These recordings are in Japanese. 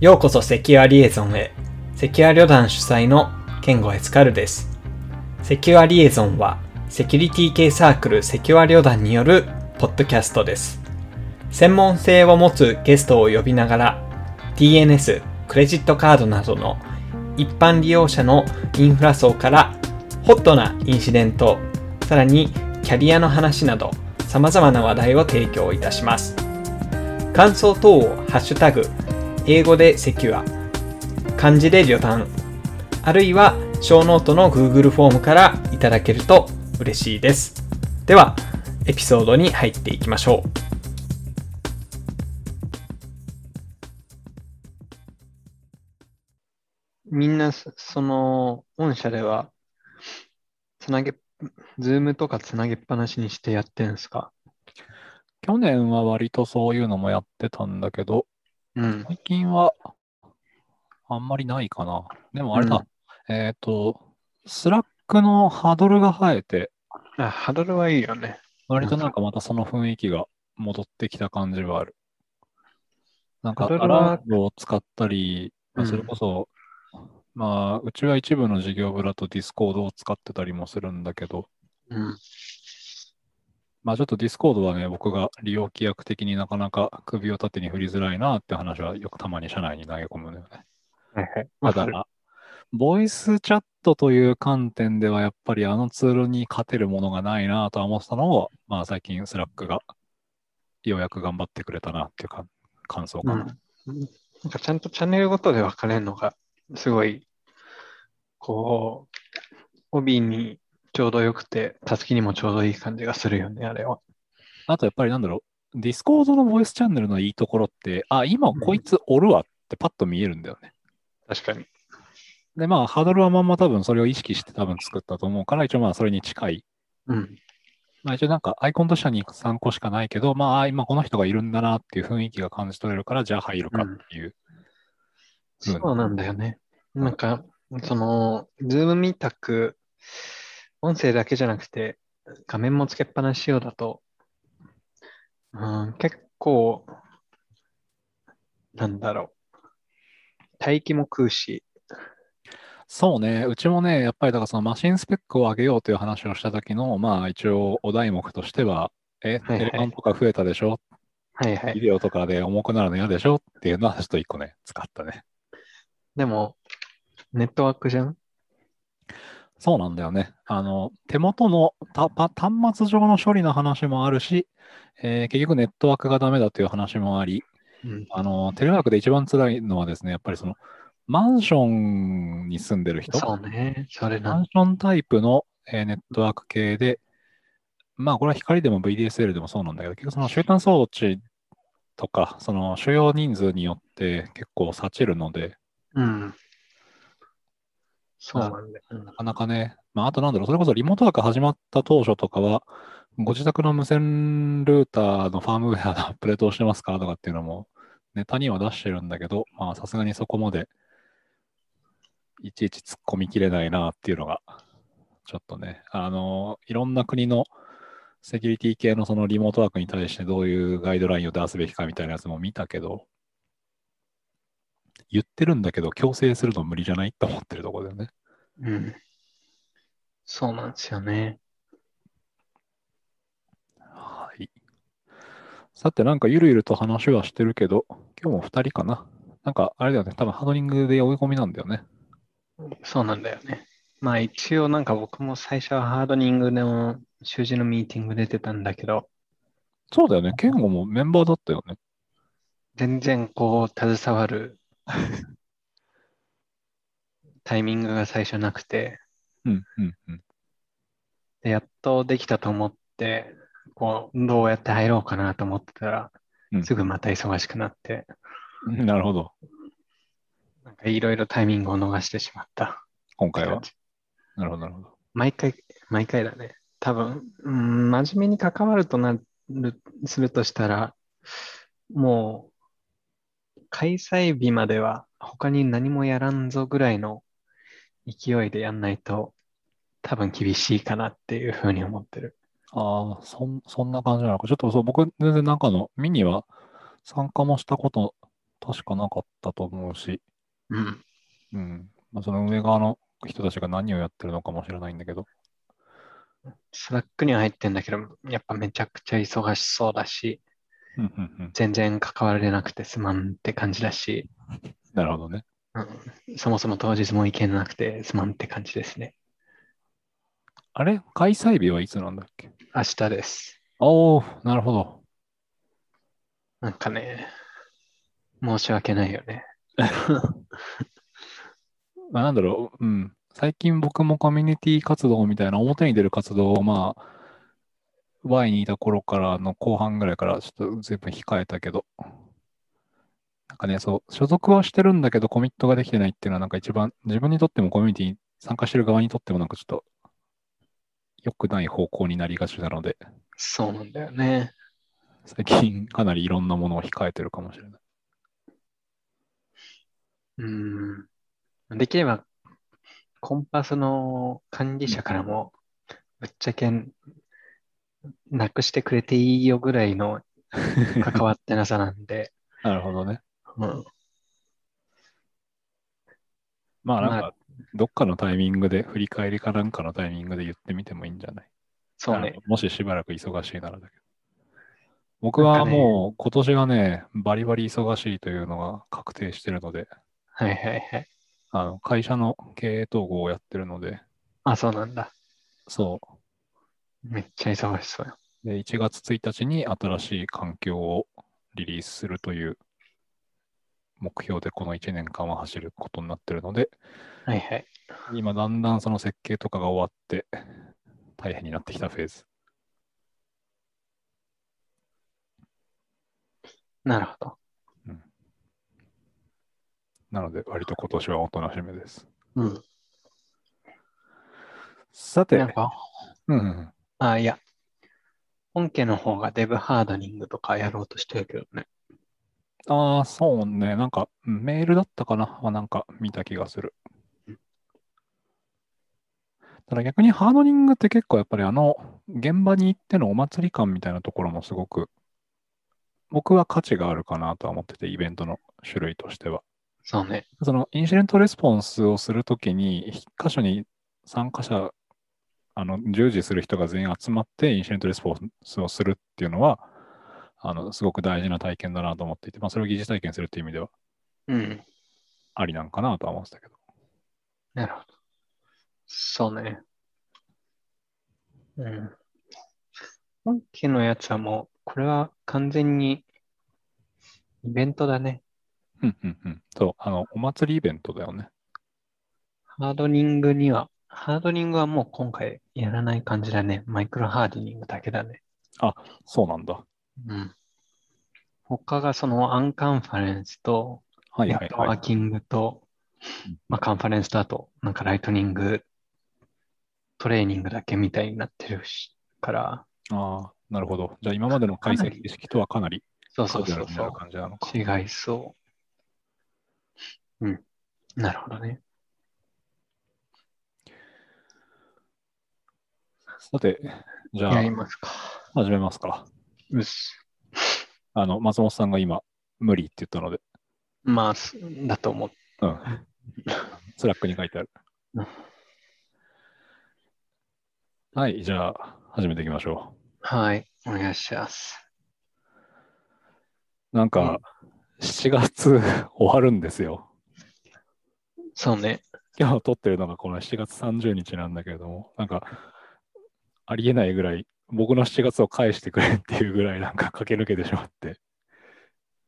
ようこそセキュアリエゾンへ。セキュア旅団主催のケンゴエスカルです。セキュアリエゾンは、セキュリティ系サークルセキュア旅団によるポッドキャストです。専門性を持つゲストを呼びながら、DNS、クレジットカードなどの一般利用者のインフラ層からホットなインシデント、さらにキャリアの話など様々な話題を提供いたします。感想等をハッシュタグ、英語で Secure、漢字で旅団、あるいはショーノートの Google フォームからいただけると嬉しいです。では、エピソードに入っていきましょう。みんな、そその、御社では、つなげ、 Zoom とかつなげっぱなしにしてやってるんですか？去年は割とそういうのもやってたんだけど、うん。最近はあんまりないかな。でもあれだ、えっと、 Slack のハドルが生えて、あ、ハドルはいいよね。割となんかまたその雰囲気が戻ってきた感じはある。なんかアラートを使ったり、まあそれこそ、まあ、うちは一部の事業部だと Discord を使ってたりもするんだけど、うん。まあちょっと Discord はね、僕が利用規約的になかなか首を縦に振りづらいなって話はよくたまに社内に投げ込むのよね。はいはい。ただ、ボイスチャットという観点ではやっぱりあのツールに勝てるものがないなとは思ってたのを、まあ最近 Slack がようやく頑張ってくれたなっていうか感想かな。うん。なんかちゃんとチャンネルごとで分かれるのが、すごい、こう、帯にちょうどよくて、たすきにもちょうどいい感じがするよね、あれは。あとやっぱりなんだろう、 Discord のボイスチャンネルのいいところって、あ、今こいつおるわってパッと見えるんだよね。確かに。で、まあハドルはまんま多分それを意識して多分作ったと思うから、一応まあそれに近いうん。まあ一応なんかアイコンとしては3個しかないけど、まあ今この人がいるんだなっていう雰囲気が感じ取れるから、じゃあ入るかっていう。そうなんだよね。なんか、その、ズームみたく、音声だけじゃなくて、画面もつけっぱなしようだと、うん、結構、なんだろう。待機も食うし、そうね、うちもね、やっぱりだからそのマシンスペックを上げようという話をした時の、まあ一応お題目としては、え、はいはいテレカンとか増えたでしょ？はいはい。ビデオとかで重くなるの嫌でしょ？っていうのはちょっと一個ね、使ったね。でも、ネットワークじゃん？そうなんだよね。あの、手元の端末上の処理の話もあるし、えー結局ネットワークがダメだという話もあり、うん。あの、テレワークで一番辛いのはですね、やっぱりその、マンションに住んでる人、そうね。それマンションタイプの、えーネットワーク系で、まあ、これは光でも VDSL でもそうなんだけど、結局その集団装置とか、その主要人数によって結構差ちるので、うん。そうなんだ。なかなかね、まあ、あとなんだろう、それこそリモートワーク始まった当初とかは、ご自宅の無線ルーターのファームウェアのアップデートをしてますかとかっていうのも、ネタには出してるんだけど、まあ、さすがにそこまで、いちいち突っ込みきれないなっていうのが、ちょっとね、あの、いろんな国のセキュリティ系のそのリモートワークに対してどういうガイドラインを出すべきかみたいなやつも見たけど、言ってるんだけど、強制するの無理じゃないと思ってるところだよね。うん。そうなんですよね。はい。さて、なんかゆるゆると話はしてるけど、今日も2人かな。なんか、あれだよね、多分ハードリングで追い込みなんだよね。そうなんだよね。まあ一応なんか僕も最初はハードニングの習字のミーティング出てたんだけど、そうだよね、ケンゴもメンバーだったよね。全然こう携わる タイミングが最初なくて、うん、うん、うん。でやっとできたと思って、こうどうやって入ろうかなと思ってたら、うんすぐまた忙しくなって、なるほど、なんかいろいろタイミングを逃してしまった今回は？なるほど、なるほど。毎回、毎回だね。多分、うん、真面目に関わるとなる、するとしたら、もう、開催日までは他に何もやらんぞぐらいの勢いでやんないと、多分厳しいかなっていうふうに思ってる。ああ、そん、そんな感じなのか。ちょっとそう、僕、全然なんかの、ミニは参加もしたこと確かなかったと思うし、うん。うん。まあ、その上側の人たちが何をやってるのかもしれないんだけど、 Slack には入ってんだけど、やっぱめちゃくちゃ忙しそうだし。全然関われなくてすまんって感じだし、なるほどね。うん、そもそも当日も行けなくてすまんって感じですね。あれ？開催日はいつなんだっけ？明日です。おおなるほど。なんかね、申し訳ないよね。まあ、なんだろう、うん。最近僕もコミュニティ活動みたいな表に出る活動をまあ、Y にいた頃からの後半ぐらいからちょっと随分控えたけど、なんかね、そう、所属はしてるんだけどコミットができてないっていうのはなんか一番自分にとってもコミュニティに参加してる側にとってもなんかちょっと良くない方向になりがちなので、そうなんだよね。最近かなりいろんなものを控えてるかもしれない。うん。できれば、コンパスの管理者からも、ぶっちゃけ、なくしてくれていいよぐらいの関わってなさなんで、なるほどね。うん。まあなんまか、どっかのタイミングで、振り返りかなんかのタイミングで言ってみてもいいんじゃない？そうね。もししばらく忙しいならだけど。僕はもう今年がね、バリバリ忙しいというのが確定してるので、はいはいはい。あの会社の経営統合をやってるので、あ、そうなんだ。そめっちゃ忙しそうよ。う。で、1月1日に新しい環境をリリースするという目標でこの1年間は走ることになってるので、はいはい。今だんだんその設計とかが終わって大変になってきたフェーズ。なるほど。なので割と今年はおとなしめです。うん。さて、なんか、うんうん、あ、いや。本家の方がデブハードニングとかやろうとしてるけどね。ああ、そうね。なんか、うんメールだったかなはなんか見た気がするうん。ただ逆にハードニングって結構やっぱりあの、現場に行ってのお祭り感みたいなところもすごく、僕は価値があるかなとは思ってて、イベントの種類としては。そうね。そのインシデントレスポンスをするときに、一箇所に参加者、あの、従事する人が全員集まってインシデントレスポンスをするっていうのは、あの、すごく大事な体験だなと思っていて、まあ、それを疑似体験するっていう意味ではうん。ありなんかなとは思ってたけど。なるほど。そうね。うん。本家のやつはもう、これは完全にイベントだね。うんうんうん。そう、あの、お祭りイベントだよね。ハードニングには、ハードニングはもう今回やらない感じだね。マイクロハードニングだけだね。そうなんだ。うん。他がそのアンカンファレンスと、はいはいはい。トワーキングとうん、まあ、カンファレンスとあと、なんかライトニング、トレーニングだけみたいになってるし、から、ああ、なるほど。じゃあ今までの解析意識とはかなりそうそうそ。う、違いそう。うん。なるほどね。さて、じゃあやりますか。始めますか。うっす。あの、松本さんが今、無理って言ったので、まあ、すだと思う。うん。 Slack に書いてあるうん。はい、じゃあ、始めていきましょはい。お願いします。う。なんか、7月 終わるんですよ。そうね。今日撮ってるのがこの7月30日なんだけれども、なんか、ありえないぐらい、僕の7月を返してくれっていうぐらいなんか駆け抜けてしまって。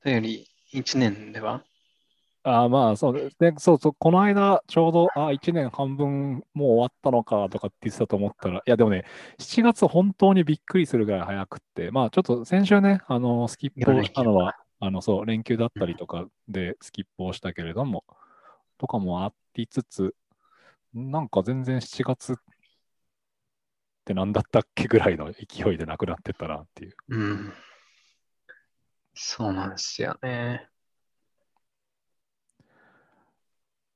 というより、1年では？ああ、まあ、そうですね。そうそう、この間、ちょうど、ああ、1年半分もう終わったのかとかって言ってたと思ったら、いや、でもね、7月本当にびっくりするぐらい早くって、まあ、ちょっと先週ね、あの、スキップをしたのは、あの、そう、連休だったりとかでスキップをしたけれども、とかもありつつ、なんか全然7月って何だったっけぐらいの勢いでなくなってったなっていう。うん。そうなんですよね。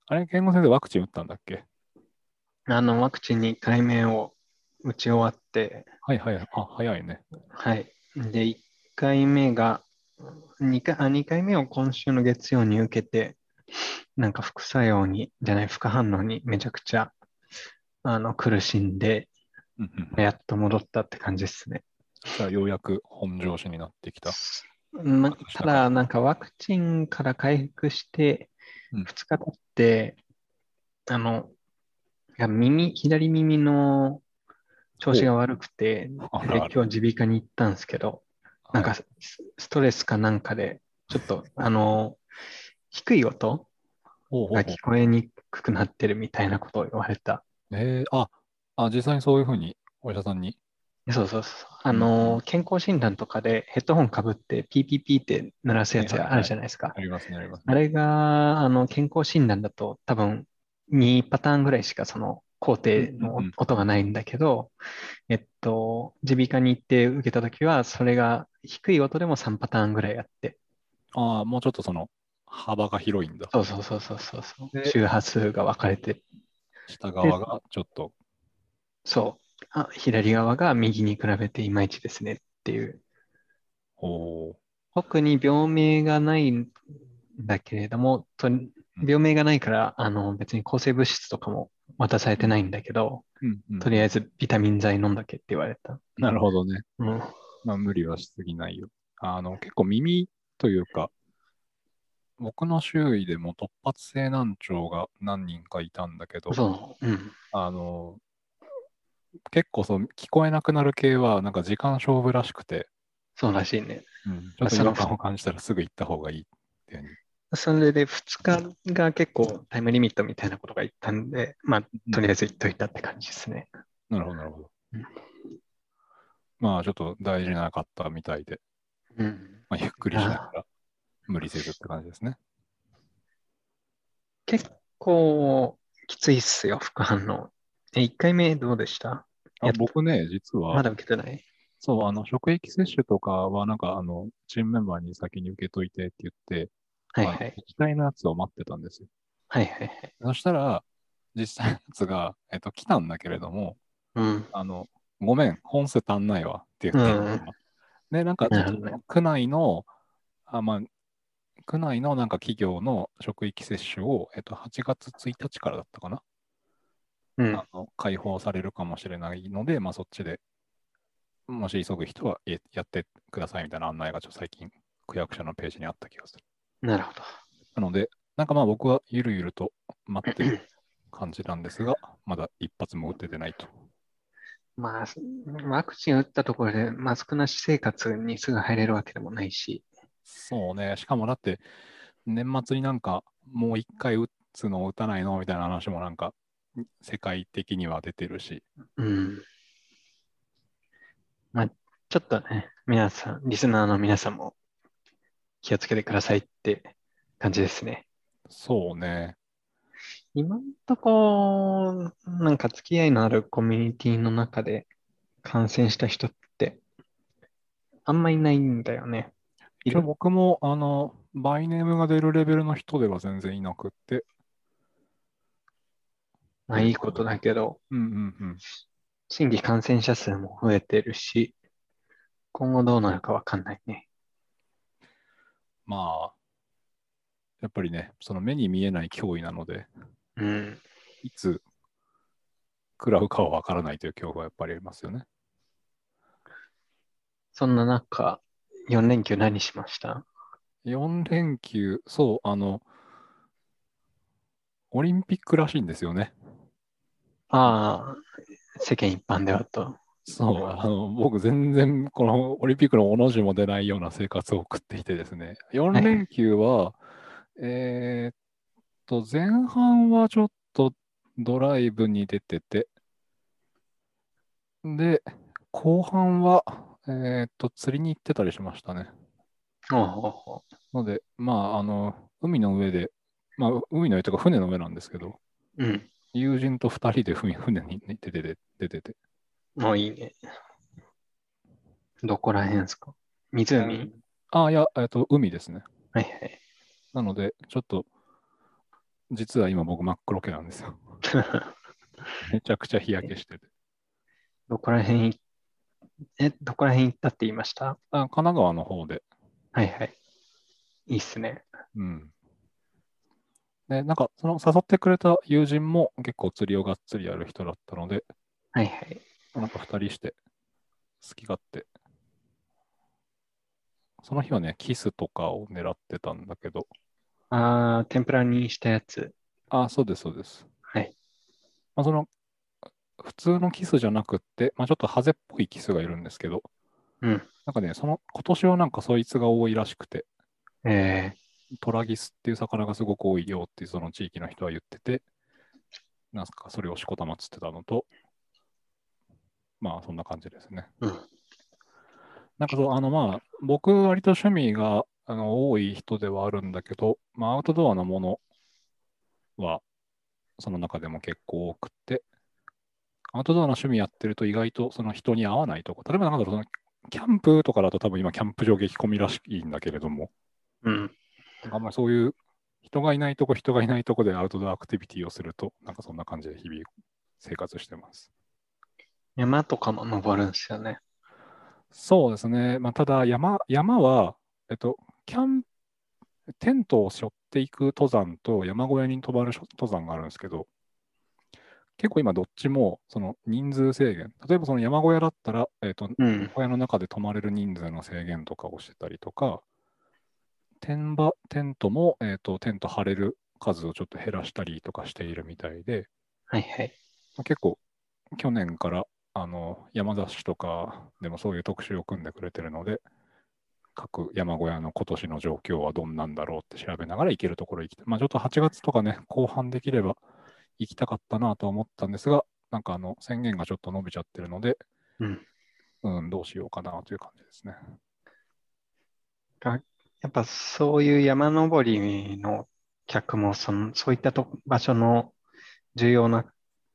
あれ、健吾先生、ワクチン打ったんだっけ？あの、ワクチン2回目を打ち終わって、はいはい。あ、早いね。はい。で、1回目が2回、あ、2回目を今週の月曜に受けて、なんか副作用に、じゃない、副反応にめちゃくちゃ、あの、苦しんで、やっと戻ったって感じですね。じゃあようやく本調子になってきた。ま、ただ、なんかワクチンから回復してうん、2日経って、あの、いや耳、左耳の調子が悪くて、あらで今日耳鼻科に行ったんですけど、なんかスストレスかなんかで、ちょっと、あの、低い音が聞こえにくくなってるみたいなことを言われた。えー、あ、あ、実際にそういうふうにお医者さんに？そうそうそう。あの、健康診断とかでヘッドホンかぶってピーピーピーって鳴らすやつはいはいはいあるじゃないですか。ありますね、ありますね。あれが、あの、健康診断だと多分2パターンぐらいしかその工程のうんうんうん音がないんだけど、えっと、耳鼻科に行って受けたときは、それが低い音でも3パターンぐらいあって、ああ、もうちょっとその幅が広いんだ。そうそうそうそうそう周波数が分かれて、下側がちょっと。そう、あ、左側が右に比べていまいちですねっていう。おー特に病名がないんだけれども、と病名がないから、あの、別に抗生物質とかも渡されてないんだけど、うんうんとりあえずビタミン剤飲んだけって言われた。なるほどね。うん。まあ、無理はしすぎないよ。あの、結構耳というか、僕の周囲でも突発性難聴が何人かいたんだけど、そう。うん。あの、結構そう、聞こえなくなる系は、なんか時間勝負らしくて、そうらしいね。ちょっと違和感を感じたらすぐ行った方がいいっていう。それで2日が結構タイムリミットみたいなことが言ったんで、まあ、とりあえず言っといたって感じですね。なるほど、なるほどうん。まあ、ちょっと大事なかったみたいで、うん。まあ、ゆっくりしながら、無理せずって感じですね。結構きついっすよ、副反応。え、1回目どうでした？あ僕ね、実は、まだ受けてない？そう、あの、職域接種とかは、なんか、あの、チームメンバーに先に受けといてって言って、はいはい。自治体のやつを待ってたんですよ。はいはいはい。そしたら、実際のやつが、えっと、来たんだけれども、うん。あの、ごめん、本数足んないわって言って、うんで、なんか、区内の、あ、まあ、区内のなんか企業の職域接種を、えっと、8月1日からだったかな、うんあ。の開放されるかもしれないので、まあ、そっちで、もし急ぐ人はえやってくださいみたいな案内がちょっと最近、区役所のページにあった気がする。なるほど。なので、なんかまあ僕はゆるゆると待ってる感じなんですが、まだ一発も打ててないと。まあ、ワクチン打ったところでマスクなし生活にすぐ入れるわけでもないし、そうね、しかもだって、年末になんかもう一回打つの打たないのみたいな話もなんか、世界的には出てるし、うん。まあ、ちょっとね、皆さん、リスナーの皆さんも気をつけてくださいって感じですね。そうね、今んとこ、なんか付き合いのあるコミュニティの中で感染した人ってあんまいないんだよね。僕もあの、バイネームが出るレベルの人では全然いなくって、まあいいことだけど、うんうんうん。新規感染者数も増えてるし、今後どうなるかわかんないね。まあ、やっぱりね、その目に見えない脅威なので、うん。いつ食らうかはわからないという恐怖はやっぱりありますよね。そんな中、4連休何しました？4連休、そう、あの、オリンピックらしいんですよね。ああ、世間一般ではと。そう、あの、僕全然このオリンピックのおの字も出ないような生活を送っていてですね、4連休は、えーっと、前半はちょっとドライブに出てて、で、後半は、えーっと、釣りに行ってたりしましたね。ので、まあ、あの、海の上で、まあ、海の上というか船の上なんですけど、う。うん。友人と2人で船船に出てて、出てて、もういいね。どこら辺ですか？湖？あ、いや、えっと、海ですね。はいはい。なので、ちょっと、実は今僕真っ黒けなんですよ。めちゃくちゃ日焼けしてて。どこら辺い、え、どこら辺行ったって言いました？あ神奈川の方で、はいはい。いいっすね。うん。で、なんか、その誘ってくれた友人も結構釣りをがっつりやる人だったので、はいはい。なんか二人して、好き勝手。その日はね、キスとかを狙ってたんだけど、あー、天ぷらにしたやつ。あ、そうです、そうです。はい。まあ、その、普通のキスじゃなくって、まあ、ちょっとハゼっぽいキスがいるんですけど、うん。なんかね、その、今年はなんかそいつが多いらしくて、えトラギスっていう魚がすごく多いよってその地域の人は言ってて、なんすかそれをしこたまつってたのと、まあそんな感じですね。ー、うん。なんかそう、あのまあ、僕割と趣味があの多い人ではあるんだけど、まあアウトドアのものはその中でも結構多くって、アウトドアの趣味やってると意外とその人に合わないとこ、例えばなんだろう、そのキャンプとかだと多分今キャンプ場激込みらしいんだけれども、うん。あんまりそういう人がいないとこ、人がいないとこでアウトドアアクティビティをすると、なんかそんな感じで日々生活してます。山とかも登るんですよね。そうですね。まあ、ただ山、山は、えっと、キャンテントを背負っていく登山と山小屋に泊まる登山があるんですけど、結構今どっちもその人数制限、例えばその山小屋だったら、えっと、うん。小屋の中で泊まれる人数の制限とかをしてたりとか、テンバテントも、えー、とテント張れる数をちょっと減らしたりとかしているみたいで、はいはい。まあ結構去年からあの山雑誌とかでもそういう特集を組んでくれてるので、各山小屋の今年の状況はどんなんだろうって調べながら行けるところ行きたい。まあちょっと8月とかね、後半できれば行きたかったなと思ったんですが、なんかあの宣言がちょっと伸びちゃってるので、うん。うん、どうしようかなという感じですね。がやっぱそういう山登りの客もその、そういったと場所の重要な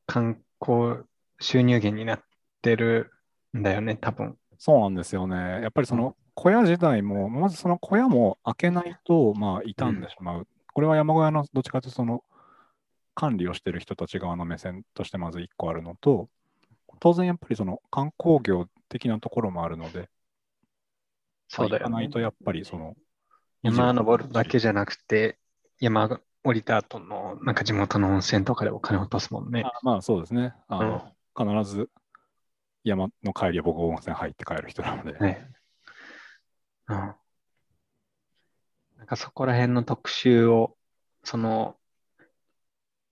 観光収入源になってるんだよね、多分。そうなんですよね。やっぱりその小屋自体も、まずその小屋も開けないと、まあ、傷んでしまう。これは山小屋のどっちかというと、その管理をしている人たち側の目線としてまず1個あるのと、当然やっぱりその観光業的なところもあるので、そうだよね行かない。とやっぱりその、山登るだけじゃなくて、山降りた後のなんか地元の温泉とかでお金を落とすもんね。あまあそうですね。あうんの、必ず山の帰りは僕温泉入って帰る人なので、ね。うん。なんかそこら辺の特集を、その、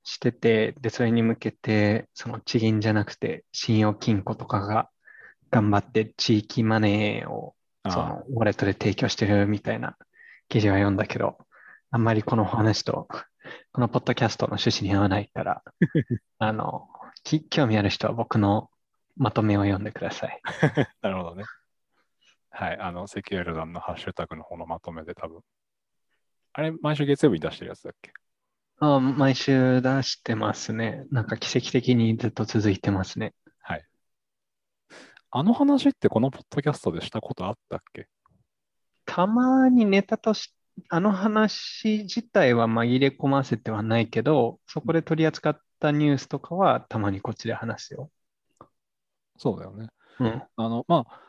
してて、で、それに向けて、その地銀じゃなくて、信用金庫とかが頑張って地域マネーを、あその、ウォレットで提供してるみたいな記事は読んだけど、あんまりこの話と、このポッドキャストの趣旨に合わないから、あの、き興味ある人は僕のまとめを読んでください。なるほどね。はい、あの、セキュエル団のハッシュタグの方のまとめで多分。あれ、毎週月曜日に出してるやつだっけ？あ、毎週出してますね。なんか奇跡的にずっと続いてますね。はい。あの話ってこのポッドキャストでしたことあったっけ？たまにネタとし、あの話自体は紛れ込ませてはないけど、そこで取り扱ったニュースとかはたまにこっちで話すよ。そうだよね。うん。あの、まあ、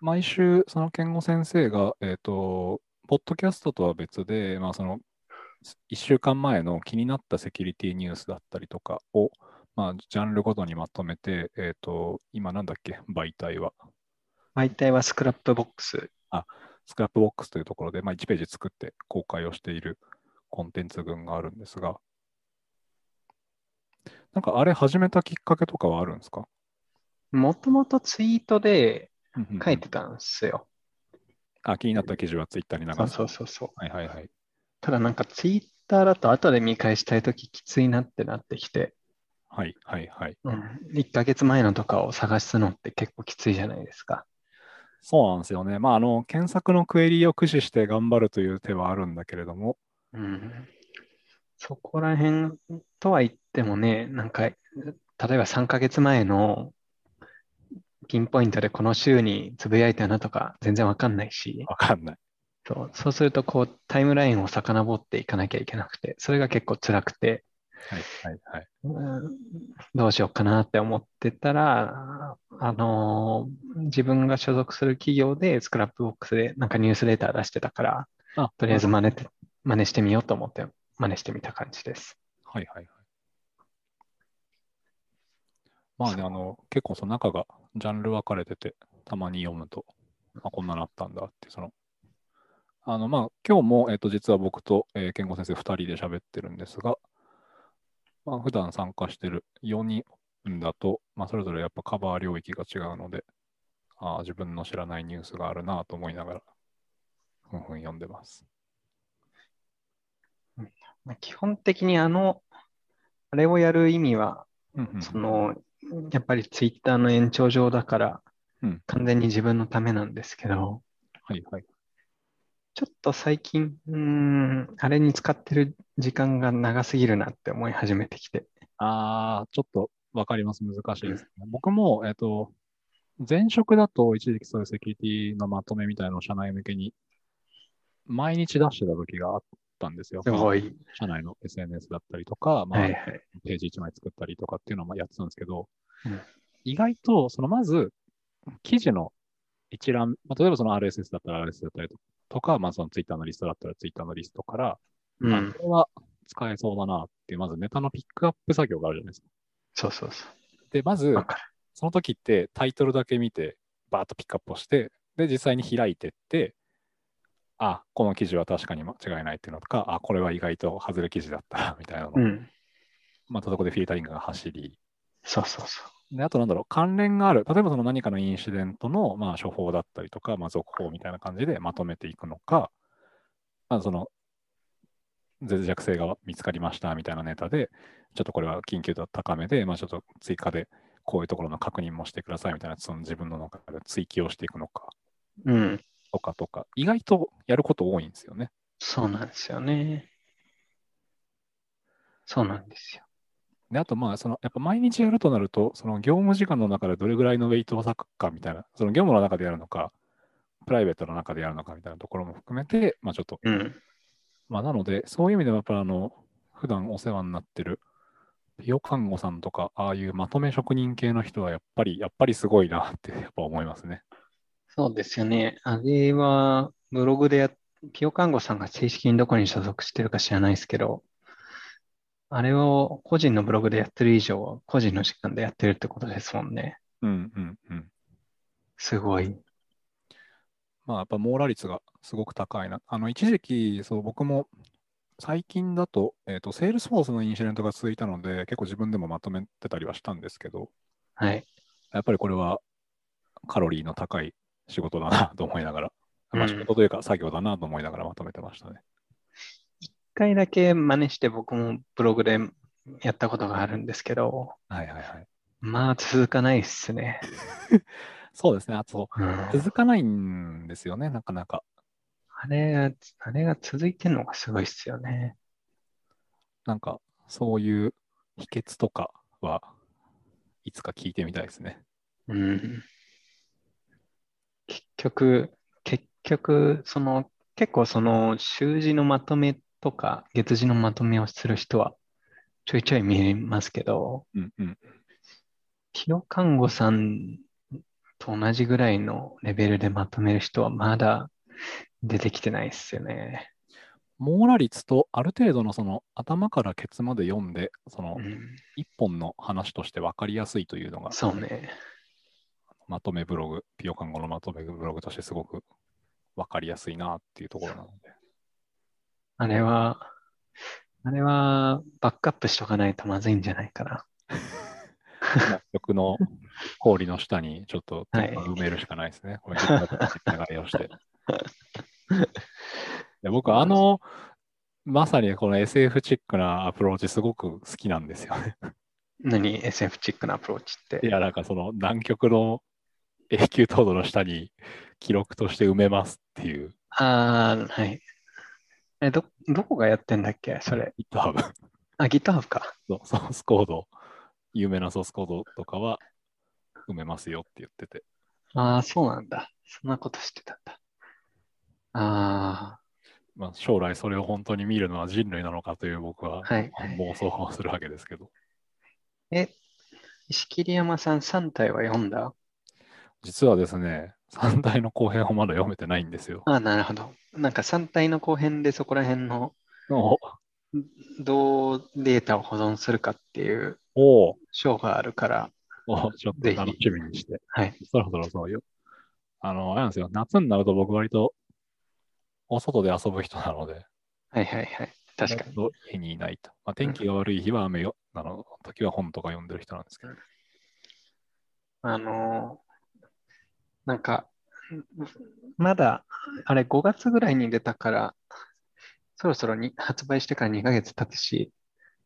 毎週、その健吾先生が、えっ、と、ポッドキャストとは別で、まあ、その、1週間前の気になったセキュリティニュースだったりとかを、まあ、ジャンルごとにまとめて、えっ、と、今なんだっけ、媒体は。媒体はスクラップボックス。スクラップボックスというところで、まあ、1ページ作って公開をしているコンテンツ群があるんですが、なんかあれ始めたきっかけとかはあるんですか？もともとツイートで書いてたんですよ。あ、気になった記事はツイッターに流す。そうそうそうそう。はいはいはい。ただなんかツイッターだと後で見返したいとききついなってなってきて、はいはいはい。うん、1ヶ月前のとかを探すのって結構きついじゃないですか。そうなんですよね。まあ、あの、検索のクエリを駆使して頑張るという手はあるんだけれども、うん、そこら辺とは言ってもね、なんか、例えば3ヶ月前のピンポイントでこの週につぶやいたなとか全然わかんないし、わかんない。そう、そうするとこうタイムラインを遡っていかなきゃいけなくて、それが結構辛くて、はいはいはい。うんどうしようかなって思ってたら、あのー自分が所属する企業でスクラップボックスでなんかニュースレター出してたから、あとりあえず真似て、真似してみようと思って真似してみた感じです。はいはいはい。まあね、あの、結構その中がジャンル分かれてて、たまに読むと、あ、こんなのあったんだって、その、あの、まあ、今日も、えっと、実は僕と、えー、健吾先生2人で喋ってるんですが、まあ、普段参加してる4人だと、まあ、それぞれやっぱカバー領域が違うので、ああ、自分の知らないニュースがあるなと思いながら、ふんふん読んでます。まあ基本的にあの、あれをやる意味は、うんうんその、やっぱりツイッターの延長上だからうん、完全に自分のためなんですけど、はいはい。ちょっと最近、うーん、あれに使ってる時間が長すぎるなって思い始めてきて。ああ、ちょっとわかります。難しいですね。僕も、えっと、前職だと一時期そういうセキュリティのまとめみたいなのを社内向けに毎日出してた時があったんですよ。すごい。社内の SNS だったりとか、まあ、はいはい。ページ1枚作ったりとかっていうのをまあやってたんですけど、うん意外と、そのまず、記事の一覧、まあ、例えばその RSS だったら RSS だったりとか、まあその Twitter のリストだったら Twitter のリストから、あうん。これは使えそうだなっていう、まずネタのピックアップ作業があるじゃないですか。そうそうそで、まず。その時ってタイトルだけ見て、バーッとピックアップをして、で、実際に開いてって、あ、この記事は確かに間違いないっていうのとか、あ、これは意外と外れ記事だったなみたいなの。うん。またそこでフィルタリングが走り、そうそうそで、あとなんだろう、関連がある、例えばその何かのインシデントの、まあ、処方だったりとか、まあ、続報みたいな感じでまとめていくのか、まあ、その、脆弱性が見つかりましたみたいなネタで、ちょっとこれは緊急度高めで、まあ、ちょっと追加でこういうところの確認もしてくださいみたいな、その自分の中で追記をしていくのか、う。うん。とかとか、意外とやること多いんですよね。そうなんですよね。そうなんですよ。で、あとまあ、その、やっぱ毎日やるとなると、その業務時間の中でどれぐらいのウェイトを割くかみたいな、その業務の中でやるのか、プライベートの中でやるのかみたいなところも含めて、まあちょっと、うん。まあなので、そういう意味ではやっぱあの、普段お世話になってる、美容看護さんとか、ああいうまとめ職人系の人はやっぱり、やっぱりすごいなってやっぱ思いますね。そうですよね。あれは、ブログでや、ピオ看護さんが正式にどこに所属してるか知らないですけど、あれを個人のブログでやってる以上、個人の時間でやってるってことですもんね。うんうんうん。すごい。まあやっぱ網羅率がすごく高いな。あの、一時期、そう、僕も最近だと、えっ、と、セールスフォースのインシデントが続いたので、結構自分でもまとめてたりはしたんですけど、はい。やっぱりこれはカロリーの高い仕事だなと思いながら、まあうん仕事というか作業だなと思いながらまとめてましたね。一回だけ真似して僕もブログでやったことがあるんですけど、はいはいはい。まあ続かないっすね。そうですね。あと、うん続かないんですよね、なかなか。あれが、あれが続いてんのがすごいっすよね。なんか、そういう秘訣とかはいつか聞いてみたいですね。うん。結局、結局、その、結構その、習字のまとめとか、月次のまとめをする人は、ちょいちょい見えますけど、うんうん。ピロ看護さんと同じぐらいのレベルでまとめる人はまだ出てきてないっすよね。網羅率とある程度のその頭からケツまで読んで、そのうん、一本の話として分かりやすいというのが、そうね。まとめブログ、ピオ看護のまとめブログとしてすごく分かりやすいなっていうところなので。あれは、あれはバックアップしとかないとまずいんじゃないかな。曲の氷の下にちょっとはい埋めるしかないですね。これ、流れをして。で僕、あの、まさにこの SF チックなアプローチすごく好きなんですよね。何 SF チックなアプローチって。いや、なんかその南極の永久凍土の下に記録として埋めますっていうああ、はい。え、ど、どこがやってんだっけそれ？GitHub あ、GitHub か。のソースコード、有名なソースコードとかは埋めますよって言ってて。ああ、そうなんだ。そんなことしてたんだ。あまあ、将来それを本当に見るのは人類なのかという僕はあ、はい。妄想をするわけですけど。え、石切山さん3体は読んだ？実はですね、3体の後編をまだ読めてないんですよ。あ、なるほど。なんか3体の後編でそこら辺のおどうデータを保存するかっていうお章があるから、おちょっと楽しみにして。はい。そろそろそうよ。あの、あれなんですよ。夏になると僕割とお外で遊ぶ人なので、はいはいはい。確かに。家にいないと。まあ、天気が悪い日は雨よ、あの、時は本とか読んでる人なんですけど。あのーなんか、まだ、あれ5月ぐらいに出たから、そろそろに発売してから2ヶ月経つし、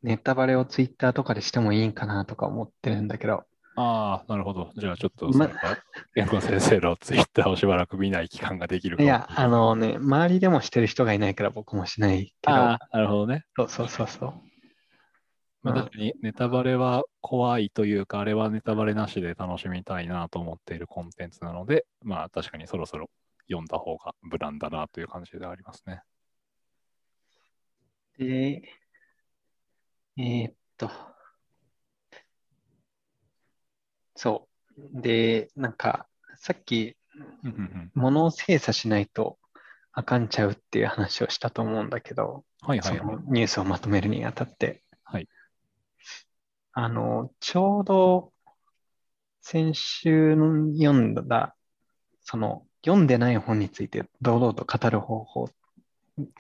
ネタバレをツイッターとかでしてもいいんかなとか思ってるんだけど、ああ、なるほど。じゃあちょっと、まそれは健吾先生のツイッターをしばらく見ない期間ができるかもいや、あのね、周りでもしてる人がいないから僕もしないけど、ああ、なるほどね。そうそうそうそう。まあ、うん確かにネタバレは怖いというか、あれはネタバレなしで楽しみたいなと思っているコンテンツなので、まあ確かにそろそろ読んだ方が無難だなという感じでありますね。で、えーっと、そう。で、なんか、さっき、うんうんうん物を精査しないとあかんちゃうっていう話をしたと思うんだけど、そはいはいニュースをまとめるにあたって。はいあの、ちょうど先週の読んだ、その読んでない本について堂々と語る方法っ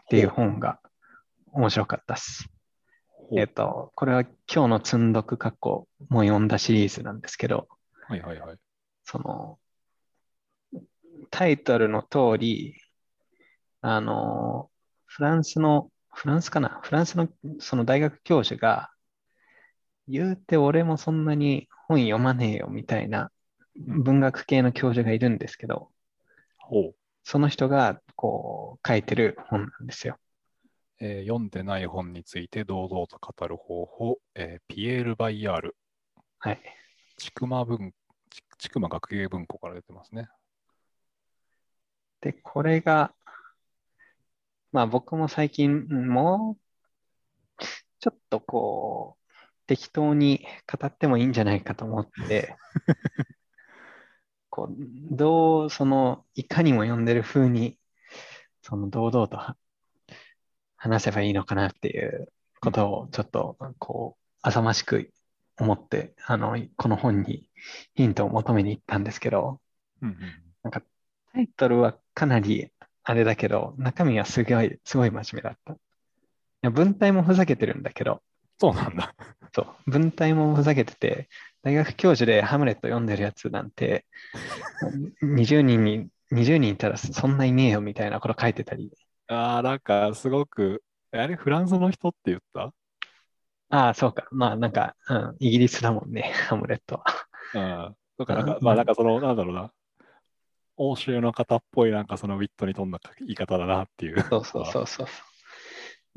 ていう本が面白かったです。えっと、これは今日の積んどく過去も読んだシリーズなんですけど、はいはいはい。その、タイトルの通り、あの、フランスの、フランスかな？フランスのその大学教授が、言うて俺もそんなに本読まねえよみたいな文学系の教授がいるんですけど、ほう。その人がこう書いてる本なんですよ。えー読んでない本について堂々と語る方法、えーピエール・バイヤール、はい。ちくま文、ちちくま学芸文庫から出てますね。で、これが、まあ僕も最近、うんもう、ちょっとこう、適当に語ってもいいんじゃないかと思って、こう、どう、その、いかにも読んでる風に、その、堂々とは話せばいいのかなっていうことを、ちょっと、こう、浅ましく思って、あの、この本にヒントを求めに行ったんですけど、うんうんタイトルはかなりあれだけど、中身はすごい、すごい真面目だった。文体もふざけてるんだけど、そうなんだ。そう、文体もふざけてて、大学教授でハムレット読んでるやつなんて、20人に、20人いたらそんないねえよみたいなこと書いてたり、ああ、なんかすごく、あれ、フランスの人って言った？ああ、そうか、まあなんか、うん、イギリスだもんね、ハムレットは。うん。とか、なんかう、んまあなんかその、なんだろうな。欧州の方っぽいなんかそのウィットに富んだ言い方だなっていう。そうそうそうそう。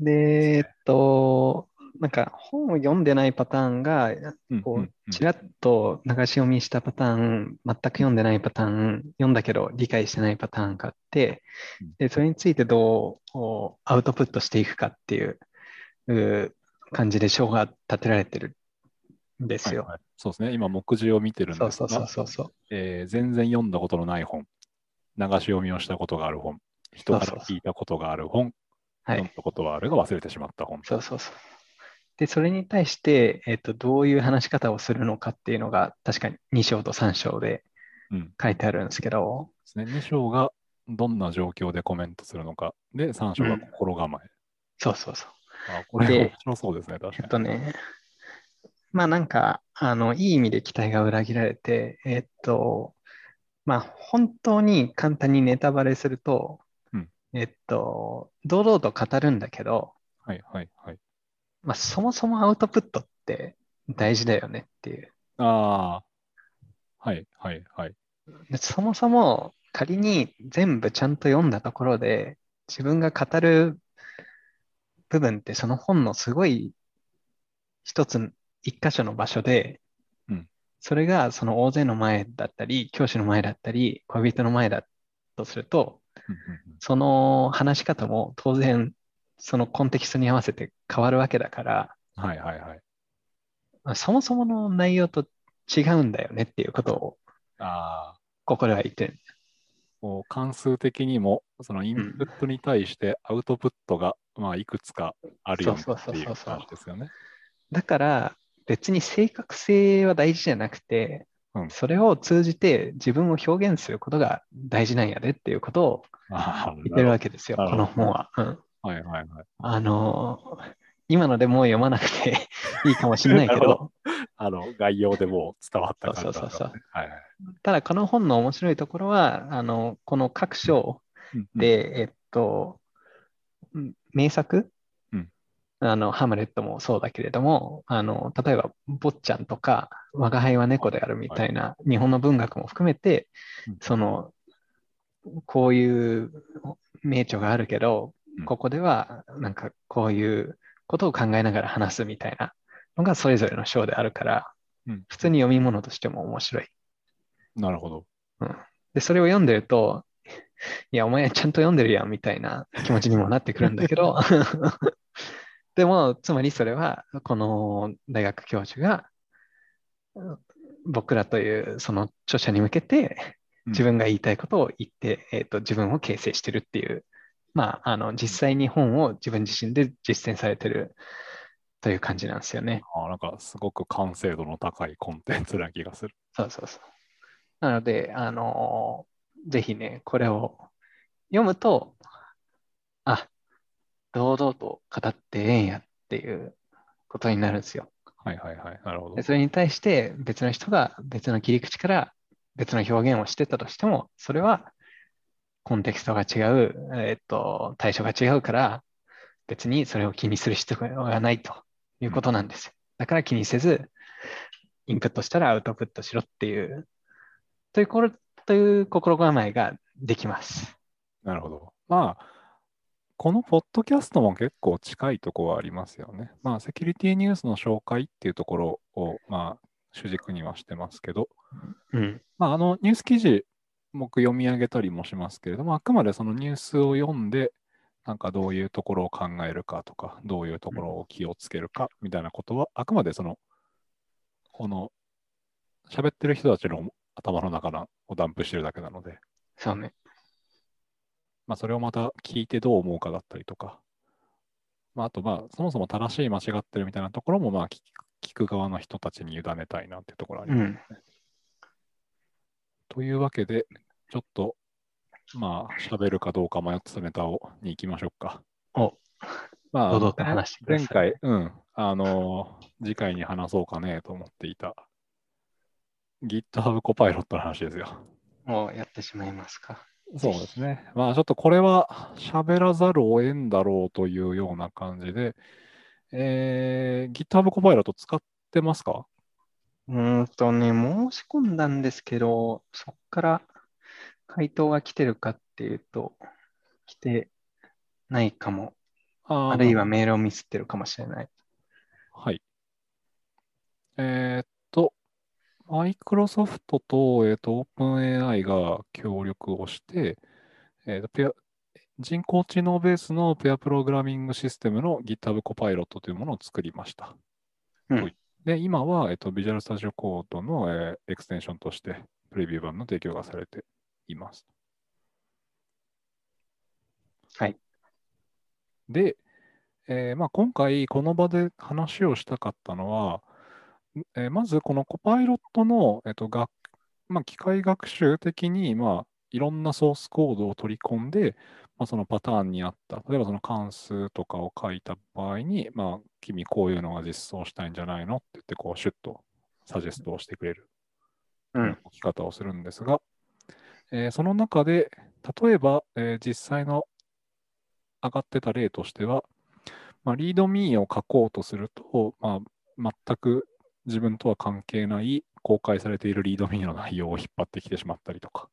で、えっと、なんか本を読んでないパターンが、うん。こうちらっと流し読みしたパターン、全く読んでないパターン、読んだけど理解してないパターンがあってうん、で、それについてどうアウトプットしていくかっていう感じで章が立てられてるんですよ。はいはいそうですね。今、目次を見てるんですがそうそうそうそうそう。えー全然読んだことのない本、流し読みをしたことがある本、人から聞いたことがある本、はい読ん。だことはあるが忘れてしまった本。そうそうそう。で、それに対して、えっと、どういう話し方をするのかっていうのが、確かに2章と3章でうん書いてあるんですけど、ですね。2章がどんな状況でコメントするのか。で、3章が心構え。そうそうそう。あこれで面白そうですね、確えっかに。とね、まあなんか、あの、いい意味で期待が裏切られて、えっと、まあ本当に簡単にネタバレすると、うんえっと、堂々と語るんだけど、はいはいはい。まあそもそもアウトプットって大事だよねっていう。ああ、はいはいはい。でそもそも仮に全部ちゃんと読んだところで自分が語る部分ってその本のすごい一つ、一箇所の場所でうん、それがその大勢の前だったり、教師の前だったり、恋人の前だとすると、うんうんうんその話し方も当然そのコンテキストに合わせて変わるわけだから、はいはいはい。まあそもそもの内容と違うんだよねっていうことをあここでは言ってる。こう関数的にも、そのインプットに対してアウトプットが、まあ、いくつかあるよっていうですよね。だから、別に正確性は大事じゃなくて、うんそれを通じて自分を表現することが大事なんやでっていうことを言ってるわけですよ、この本は。うんはいはいはい。あのー今のでもう読まなくて いいかもしれないけど、あの、概要でもう伝わった感じだったんで。すねそうそう。はいはい。ただこの本の面白いところは、あの、この各章うん、で、えっと、うん名作、うん。あの、ハムレットもそうだけれども、あの、例えば、坊ちゃんとか、我が輩は猫であるみたいな、日本の文学も含めてうん、その、こういう名著があるけどうん、ここでは、なんかこういうことを考えながら話すみたいなのがそれぞれの章であるからうん、普通に読み物としても面白い。なるほど。で、それを読んでると、いや、お前ちゃんと読んでるやんみたいな気持ちにもなってくるんだけど、でも、つまりそれは、この大学教授が、うん僕らというその著者に向けて、うん。自分が言いたいことを言って、えっと、自分を形成してるっていう、まあ、あの、実際に本を自分自身で実践されてるという感じなんですよね。あなんかすごく完成度の高いコンテンツな気がする。そうそうそう。なので、あのーぜひね、これを読むと、あ、堂々と語ってええんやっていうことになるんですよ。はいはいはい。なるほどで。それに対して別の人が別の切り口から別の表現をしてたとしても、それはコンテクストが違う、えっと、対象が違うから、別にそれを気にする必要がないということなんですよ。だから気にせず、インプットしたらアウトプットしろっていう、というこれという心構えができます。なるほど。まあ、このポッドキャストも結構近いところはありますよね。まあ、セキュリティニュースの紹介っていうところを、まあ、主軸にはしてますけど、うん。まあ、あのニュース記事、僕読み上げたりもしますけれども、あくまでそのニュースを読んで、なんかどういうところを考えるかとか、どういうところを気をつけるかみたいなことは、あくまでその、この、喋ってる人たちの頭の中のをダンプしてるだけなので、そうね。まあ、それをまた聞いてどう思うかだったりとか、まあ、あと、まあ、そもそも正しい、間違ってるみたいなところも、まあ聞く、聞く側の人たちに委ねたいなっていうところありますね。というわけで、ちょっと、まあ、喋るかどうか迷ってたネタをに行きましょうか。お、まあ、前回、うん、あの、次回に話そうかねと思っていた GitHub コパイロットの話ですよ。もうやってしまいますか。そうですね。まあちょっとこれは喋らざるを得んだろうというような感じで、えー、GitHub コパイロット使ってますか？うーんとね、申し込んだんですけど、そっから回答が来てるかっていうと、来てないかも。あーあるいはメールをミスってるかもしれない。はい。えーっと、マイクロソフトと、えーっと、OpenAI が協力をして、えーっとペア人工知能ベースのペアプログラミングシステムの GitHub コパイロットというものを作りました。うんはいで、今は、えっと、Visual Studio Code の、えーエクステンションとして、プレビュー版の提供がされています。はい。で、えーまあ、今回この場で話をしたかったのは、えーまずこのコパイロットの、えっと学まあ、機械学習的に、まあ、いろんなソースコードを取り込んで、まあ、そのパターンに合った、例えばその関数とかを書いた場合に、まあ、君こういうのが実装したいんじゃないのって言って、こう、シュッとサジェストをしてくれるうん。置き方をするんですが、えーその中で、例えば、えー実際の上がってた例としては、まあ、リードミーを書こうとすると、まあ、全く自分とは関係ない公開されているリードミーの内容を引っ張ってきてしまったりとか、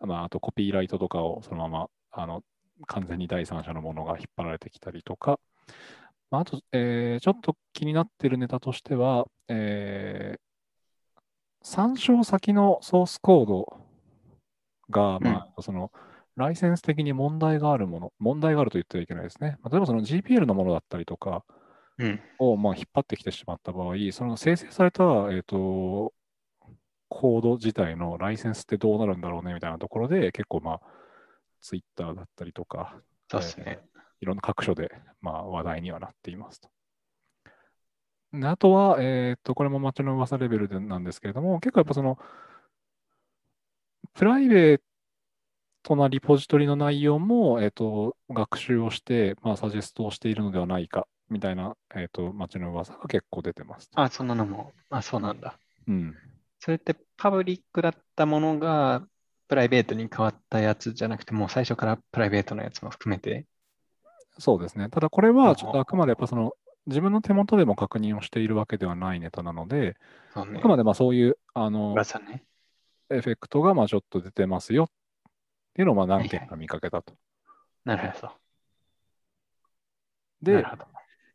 まあ、あとコピーライトとかをそのままあの完全に第三者のものが引っ張られてきたりとか、まあ、あと、えーちょっと気になってるネタとしては、えー参照先のソースコードが、まあ、その、ライセンス的に問題があるもの、問題があると言ってはいけないですね。例えばその GPL のものだったりとかうん。を、まあ、引っ張ってきてしまった場合、その生成された、えっ、と、コード自体のライセンスってどうなるんだろうねみたいなところで、結構まあ、ツイッターだったりとか、そうですね。いろんな各所で、まあ、話題にはなっていますと。であとは、えっ、と、これも街の噂レベルでなんですけれども、結構やっぱその、プライベートなリポジトリの内容も、えっ、と、学習をして、まあ、サジェストをしているのではないか、みたいな、えっ、と、街の噂が結構出てます。あ、そんなのも、あ、そうなんだ。うん。それってパブリックだったものがプライベートに変わったやつじゃなくて、もう最初からプライベートのやつも含めて？そうですね。ただこれは、ちょっとあくまでやっぱその、自分の手元でも確認をしているわけではないネタなので、ねあく。までまあそういう、あの、噂ね。エフェクトがまあちょっと出てますよっていうのをまあ何件か見かけたと。なるほど。なで。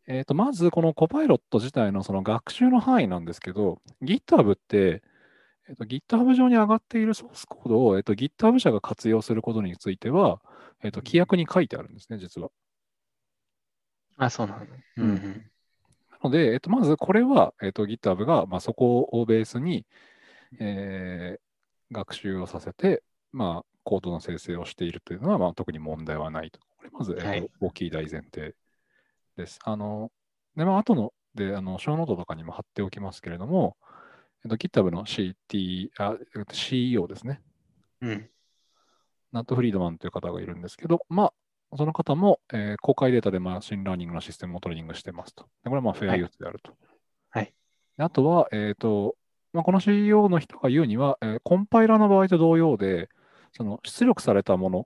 えーとまずこのコパイロット自体のその学習の範囲なんですけど、GitHub って、えーと GitHub 上に上がっているソースコードを、えーと GitHub 社が活用することについては、えーと規約に書いてあるんですね、実は。あ、そうなの。うんうん。なので、えーとまずこれは、えーと GitHub がまあそこをベースに、えー学習をさせて、まあ、コードの生成をしているというのは、まあ、特に問題はないと。これまず、えーとはい大きい大前提です。あの、で、まあ、後ので、あの、 show note とかにも貼っておきますけれども、えっと、GitHub の CT、あ、えっと CEO ですね。うん。ナット・フリードマンという方がいるんですけど、まあ、その方も、えー公開データで machine learning のシステムをトレーニングしてますと。でこれはまあフェアユースであると。はいであとは、えっ、と、まあ、この CEO の人が言うには、えーコンパイラーの場合と同様で、その出力されたものっ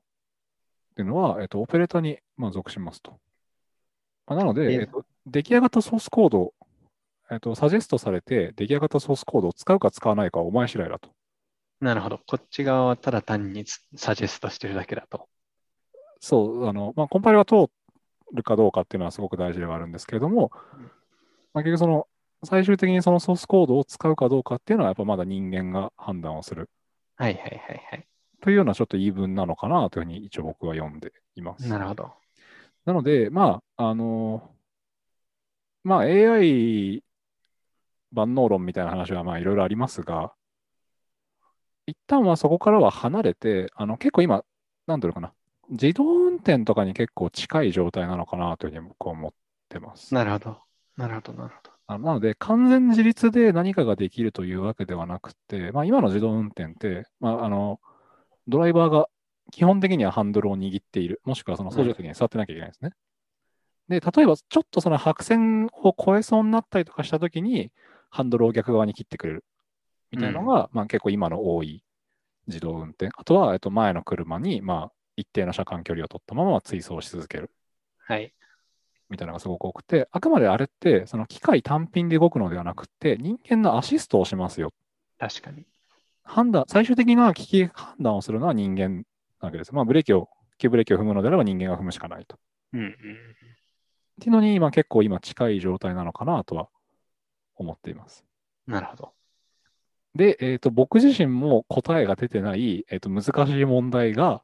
ていうのは、えっ、と、オペレータに、まあ、属しますと。まあなので、ええーと、出来上がったソースコード、えっ、と、サジェストされて、出来上がったソースコードを使うか使わないかはお前次第だと。なるほど。こっち側はただ単にサジェストしてるだけだと。そう、あの、まあ、コンパイルが通るかどうかっていうのはすごく大事ではあるんですけれども、うんまあ、結局その、最終的にそのソースコードを使うかどうかっていうのはやっぱまだ人間が判断をするはいはいはいはい。というようなちょっと言い分なのかなというふうに一応僕は読んでいます。なるほど。なので、まあ、あの、まあ AI 万能論みたいな話はまあいろいろありますが、一旦はそこからは離れて、あの結構今、なんていうのかな、自動運転とかに結構近い状態なのかなというふうに僕は思ってます。なるほど。なるほど、なるほど。あのなので、完全自立で何かができるというわけではなくて、まあ、今の自動運転って、まあ、あのドライバーが基本的にはハンドルを握っている、もしくはその操縦席に座ってなきゃいけないですね。で、例えばちょっとその白線を越えそうになったりとかしたときに、ハンドルを逆側に切ってくれるみたいなのが、まあ、結構今の多い自動運転。あとは、えっと、前の車に、まあ、一定の車間距離を取ったまま追走し続ける。はい。みたいなのがすごく多くて、あくまであれって、その機械単品で動くのではなくて、人間のアシストをしますよ。確かに。判断、最終的な危機判断をするのは人間なわけです。まあ、ブレーキを、急ブレーキを踏むのであれば人間が踏むしかないと。っうんうん。ていうのに、今結構今近い状態なのかなとは思っています。なるほど。で、えっ、と、僕自身も答えが出てない、えっ、と、難しい問題が、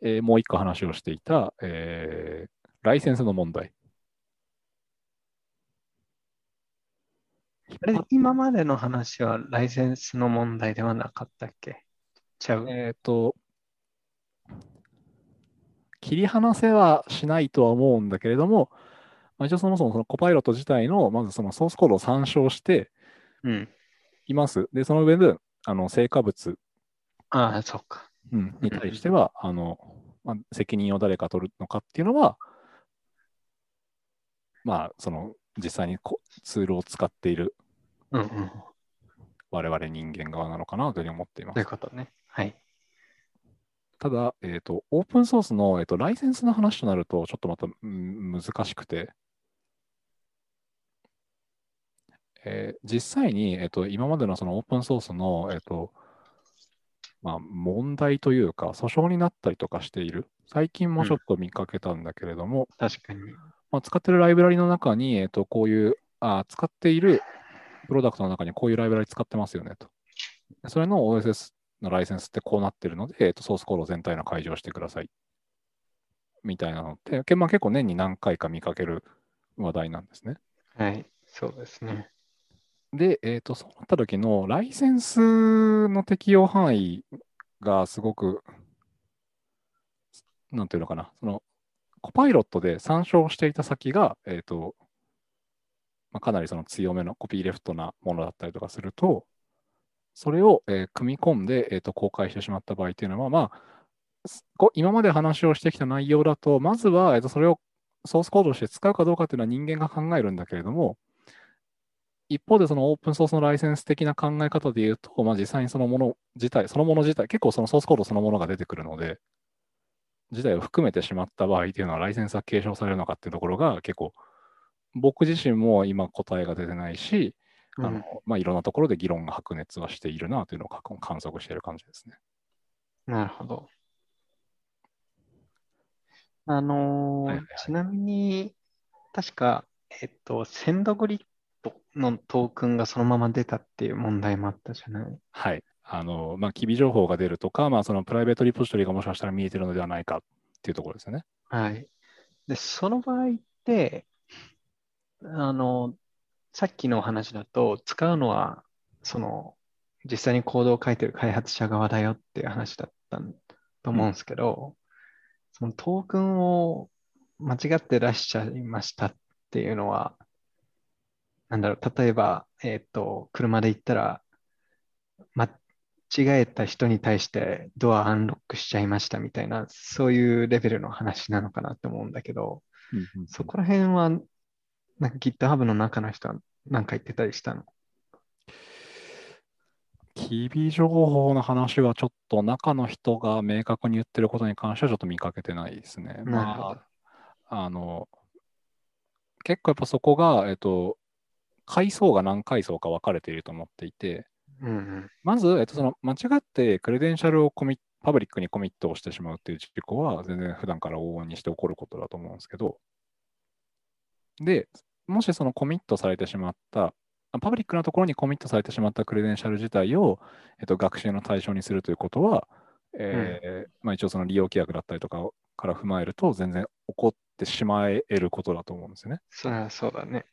えーもう一個話をしていた、えーライセンスの問題。あれ、今までの話はライセンスの問題ではなかったっけ？ちゃう？えっ、と、切り離せはしないとは思うんだけれども、まあ、一応そもそもそのコパイロット自体の、まずそのソースコードを参照してうん。います。で、その上で、あの、成果物、ああ、そっか。うんに対しては、あの、まあ、責任を誰が取るのかっていうのは、まあ、その、実際にこツールを使っているうんうん。我々人間側なのかなというふうに思っていまそういうす。ことね。はい。ただ、えっ、と、オープンソースの、えー、とライセンスの話となると、ちょっとまた、うん難しくて、えー実際に、えー、と今までのそのオープンソースの、えーとまあ、問題というか、訴訟になったりとかしている。最近もちょっと見かけたんだけれども、確かに。まあ、使ってるライブラリの中に、えー、とこういうあ、使っているプロダクトの中にこういうライブラリ使ってますよねと。それの OSS のライセンスってこうなってるので、えー、とソースコード全体の解除をしてください。みたいなのって、けまあ、結構年に何回か見かける話題なんですね。はい。そうですね。で、えっ、と、そうなった時のライセンスの適用範囲がすごく、なんていうのかな、その、コパイロットで参照していた先が、えっ、と、まあ、かなりその強めのコピーレフトなものだったりとかすると、それを、えー組み込んで、えーと公開してしまった場合っていうのは、まあ、今まで話をしてきた内容だと、まずは、えーとそれをソースコードとして使うかどうかっていうのは人間が考えるんだけれども、一方でそのオープンソースのライセンス的な考え方で言うと、まあ、実際にそのもの自体、そのもの自体、結構そのソースコードそのものが出てくるので、自体を含めてしまった場合っていうのは、ライセンスは継承されるのかっていうところが結構、僕自身も今答えが出てないし、あのうんまあ、いろんなところで議論が白熱はしているなというのを観観測している感じですね。なるほど。あのーはいはいはいちなみに、確か、えっと、センドグリッドのトークンがそのまま出たっていう問題もあったじゃない？はい。あの、まあ、機微情報が出るとか、まあ、そのプライベートリポジトリがもしかしたら見えてるのではないかっていうところですよね。はい。で、その場合って、あの、さっきの話だと、使うのは、その、実際にコードを書いてる開発者側だよっていう話だったと思うんですけど、そのトークンを間違って出しちゃいましたっていうのは、なんだろう、例えば、えっと、車で行ったら、間違えた人に対してドアアンロックしちゃいましたみたいな、そういうレベルの話なのかなって思うんだけど、そこら辺は、なんか GitHub の中の人は何か言ってたりしたの？機微情報の話はちょっと中の人が明確に言ってることに関してはちょっと見かけてないですね。まあ、あの、結構やっぱそこが、えっと、階層が何階層か分かれていると思っていて、うんうん。まず、えっと、その間違ってクレデンシャルをコミパブリックにコミットをしてしまうっていう事故は全然普段から往々にして起こることだと思うんですけど、で、もしそのコミットされてしまった、あパブリックなところにコミットされてしまったクレデンシャル自体を、えっと、学習の対象にするということは、えーまあ、一応その利用規約だったりとかから踏まえると全然起こってしまえることだと思うんですよね。そりゃそうだね。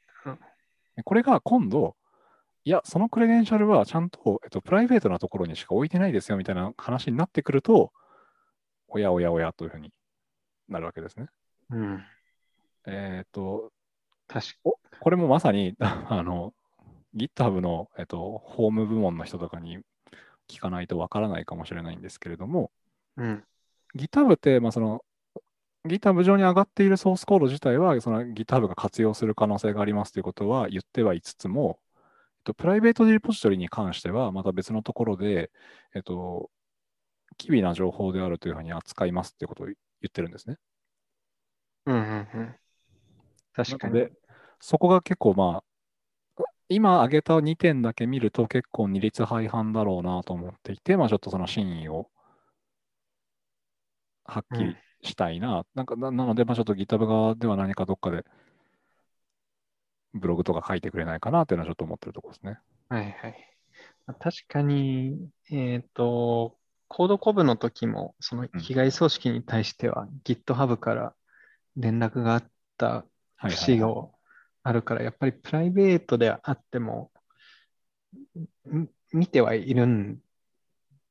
でこれが今度、いや、そのクレデンシャルはちゃんと、えっと、プライベートなところにしか置いてないですよみたいな話になってくると、おやおやおやというふうになるわけですね。うん。えっ、と、確かおこれもまさに、あの、GitHub の、えっと、ホーム部門の人とかに聞かないとわからないかもしれないんですけれども、うん。GitHub って、まあ、その、GitHub 上に上がっているソースコード自体は、その GitHub が活用する可能性がありますということは言ってはいつつも、と、プライベートリポジトリに関しては、また別のところで、えっと、機微な情報であるというふうに扱いますっていうことを言ってるんですね。うんうんうん。確かに。で、そこが結構まあ、今挙げた2点だけ見ると結構二律背反だろうなと思っていて、まあちょっとその真意をはっきりしたいな。なんかななので、まあちょっと GitHub 側では何かどっかでブログとか書いてくれないかなっていうのはちょっと思ってるところですね。はいはい。まあ確かに、えっと、コードコブの時も、そのうん被害組織に対しては GitHub から連絡があった節があるから、やっぱりプライベートであっても、ん見てはいるん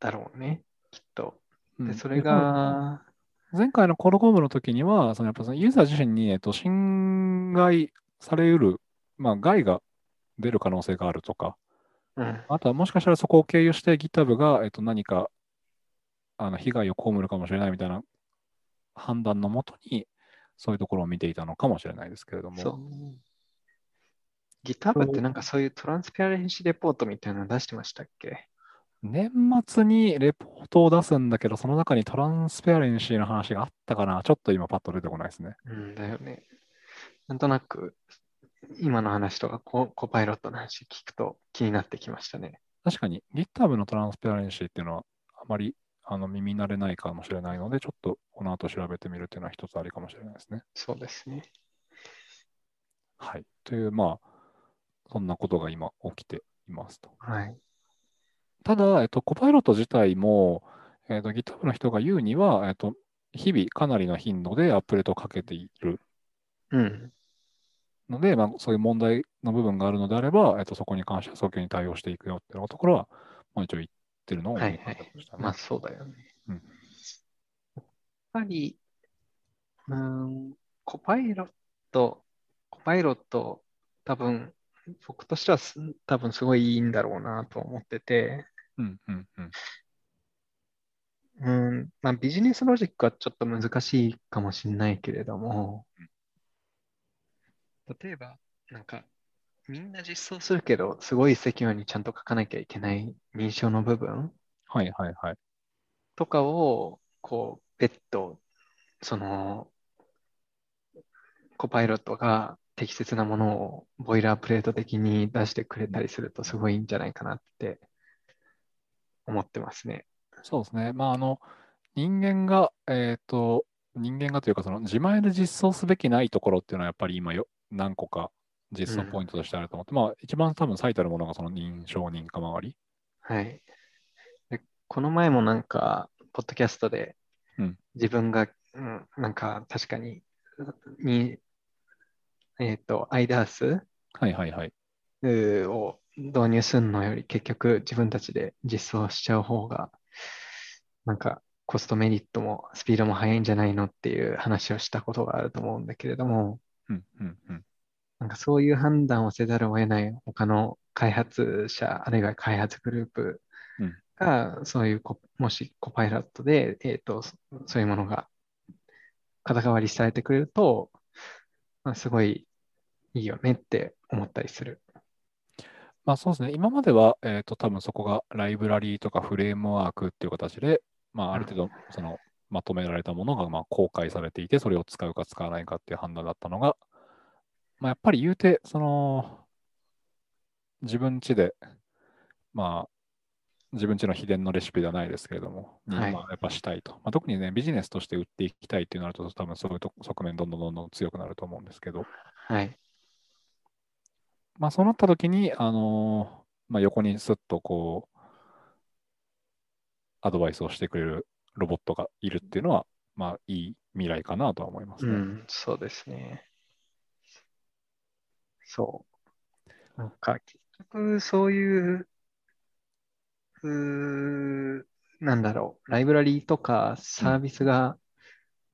だろうね、きっと。で、うんそれが、前回のコードコムの時には、そのやっぱそのユーザー自身に、えっと、侵害されうる、まあ、害が出る可能性があるとか、うん、あとはもしかしたらそこを経由して GitHub が、えっと、何かあの被害を被るかもしれないみたいな判断のもとに、そういうところを見ていたのかもしれないですけれども。そう。GitHub ってなんかそういうトランスペアレンシーレポートみたいなの出してましたっけ？年末にレポートを出すんだけど、その中にトランスペアレンシーの話があったかな。ちょっと今パッと出てこないですね。うんだよね。なんとなく、今の話とかコ、コパイロットの話聞くと気になってきましたね。確かに GitHub のトランスペアレンシーっていうのはあまりあの耳慣れないかもしれないので、ちょっとこの後調べてみるっていうのは一つありかもしれないですね。そうですね。はい。という、まあ、そんなことが今起きていますと。はい。ただ、えっと、コパイロット自体も、えっと、GitHub の人が言うには、えっと、日々かなりの頻度でアップデートをかけている。うん。ので、まあ、そういう問題の部分があるのであれば、えっと、そこに関しては早急に対応していくよっていうところは、まあ、一応言ってるのをはいはい思いました。ねまあそうだよね。うんやっぱり、うーん、コパイロット、コパイロット、多分、僕としてはす多分すごいいいんだろうなと思ってて、うんうんうん。うん、まあビジネスロジックはちょっと難しいかもしれないけれども、例えば、なんか、みんな実装するけど、すごいセキュアにちゃんと書かなきゃいけない認証の部分はいはいはい。とかを、こう、別途、その、コパイロットが適切なものをボイラープレート的に出してくれたりするとすごいいいんじゃないかなって思ってますね。そうですね。まあ、あの、人間が、えっと、人間がというか、その自前で実装すべきないところっていうのは、やっぱり今よ、何個か実装ポイントとしてあると思って、まあ、一番多分最たるものがその認証認可周り。はい。で、この前もなんか、ポッドキャストでうん自分が、うん、なんか確かに、に、えっと、IDAS はいはいはい。を導入するのより結局自分たちで実装しちゃう方がなんかコストメリットもスピードも速いんじゃないのっていう話をしたことがあると思うんだけれどもうんうんうん。なんかそういう判断をせざるを得ない他の開発者あるいは開発グループうんがそういうコもしコパイロットで、えーとそそういうものが肩代わりされてくれると、まあ、すごいいいよねって思ったりする。まあそうですね。今までは、えっと、多分そこがライブラリーとかフレームワークっていう形で、まあある程度、その、まとめられたものが、まあ公開されていて、それを使うか使わないかっていう判断だったのが、まあやっぱり言うて、その、自分家で、まあ、自分家の秘伝のレシピではないですけれども、にはいまあやっぱしたいと。まあ、特にね、ビジネスとして売っていきたいっていうなると、多分そういうと側面どんどんどんどん強くなると思うんですけど、はい。まあ、そうなった時に、あのーまあ、横にスッとこう、アドバイスをしてくれるロボットがいるっていうのは、まあ、いい未来かなとは思いますね。うん、そうですね。そう。なんか、結局、そういう、うーなんだろう、ライブラリーとかサービスが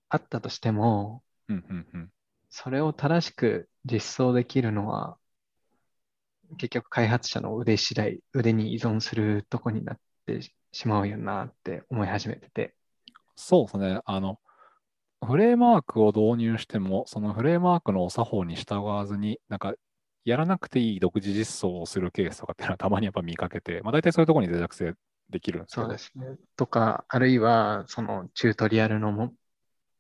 あったとしても、うんうんうん。それを正しく実装できるのは、結局開発者の腕次第、腕に依存するとこになってしまうよなって思い始めてて。そうですね。あの、フレームワークを導入しても、そのフレームワークのお作法に従わずに、なんか、やらなくていい独自実装をするケースとかっていうのはたまにやっぱ見かけて、まあ大体そういうところに脆弱性できるんです。そうですね。とか、あるいは、そのチュートリアルのも、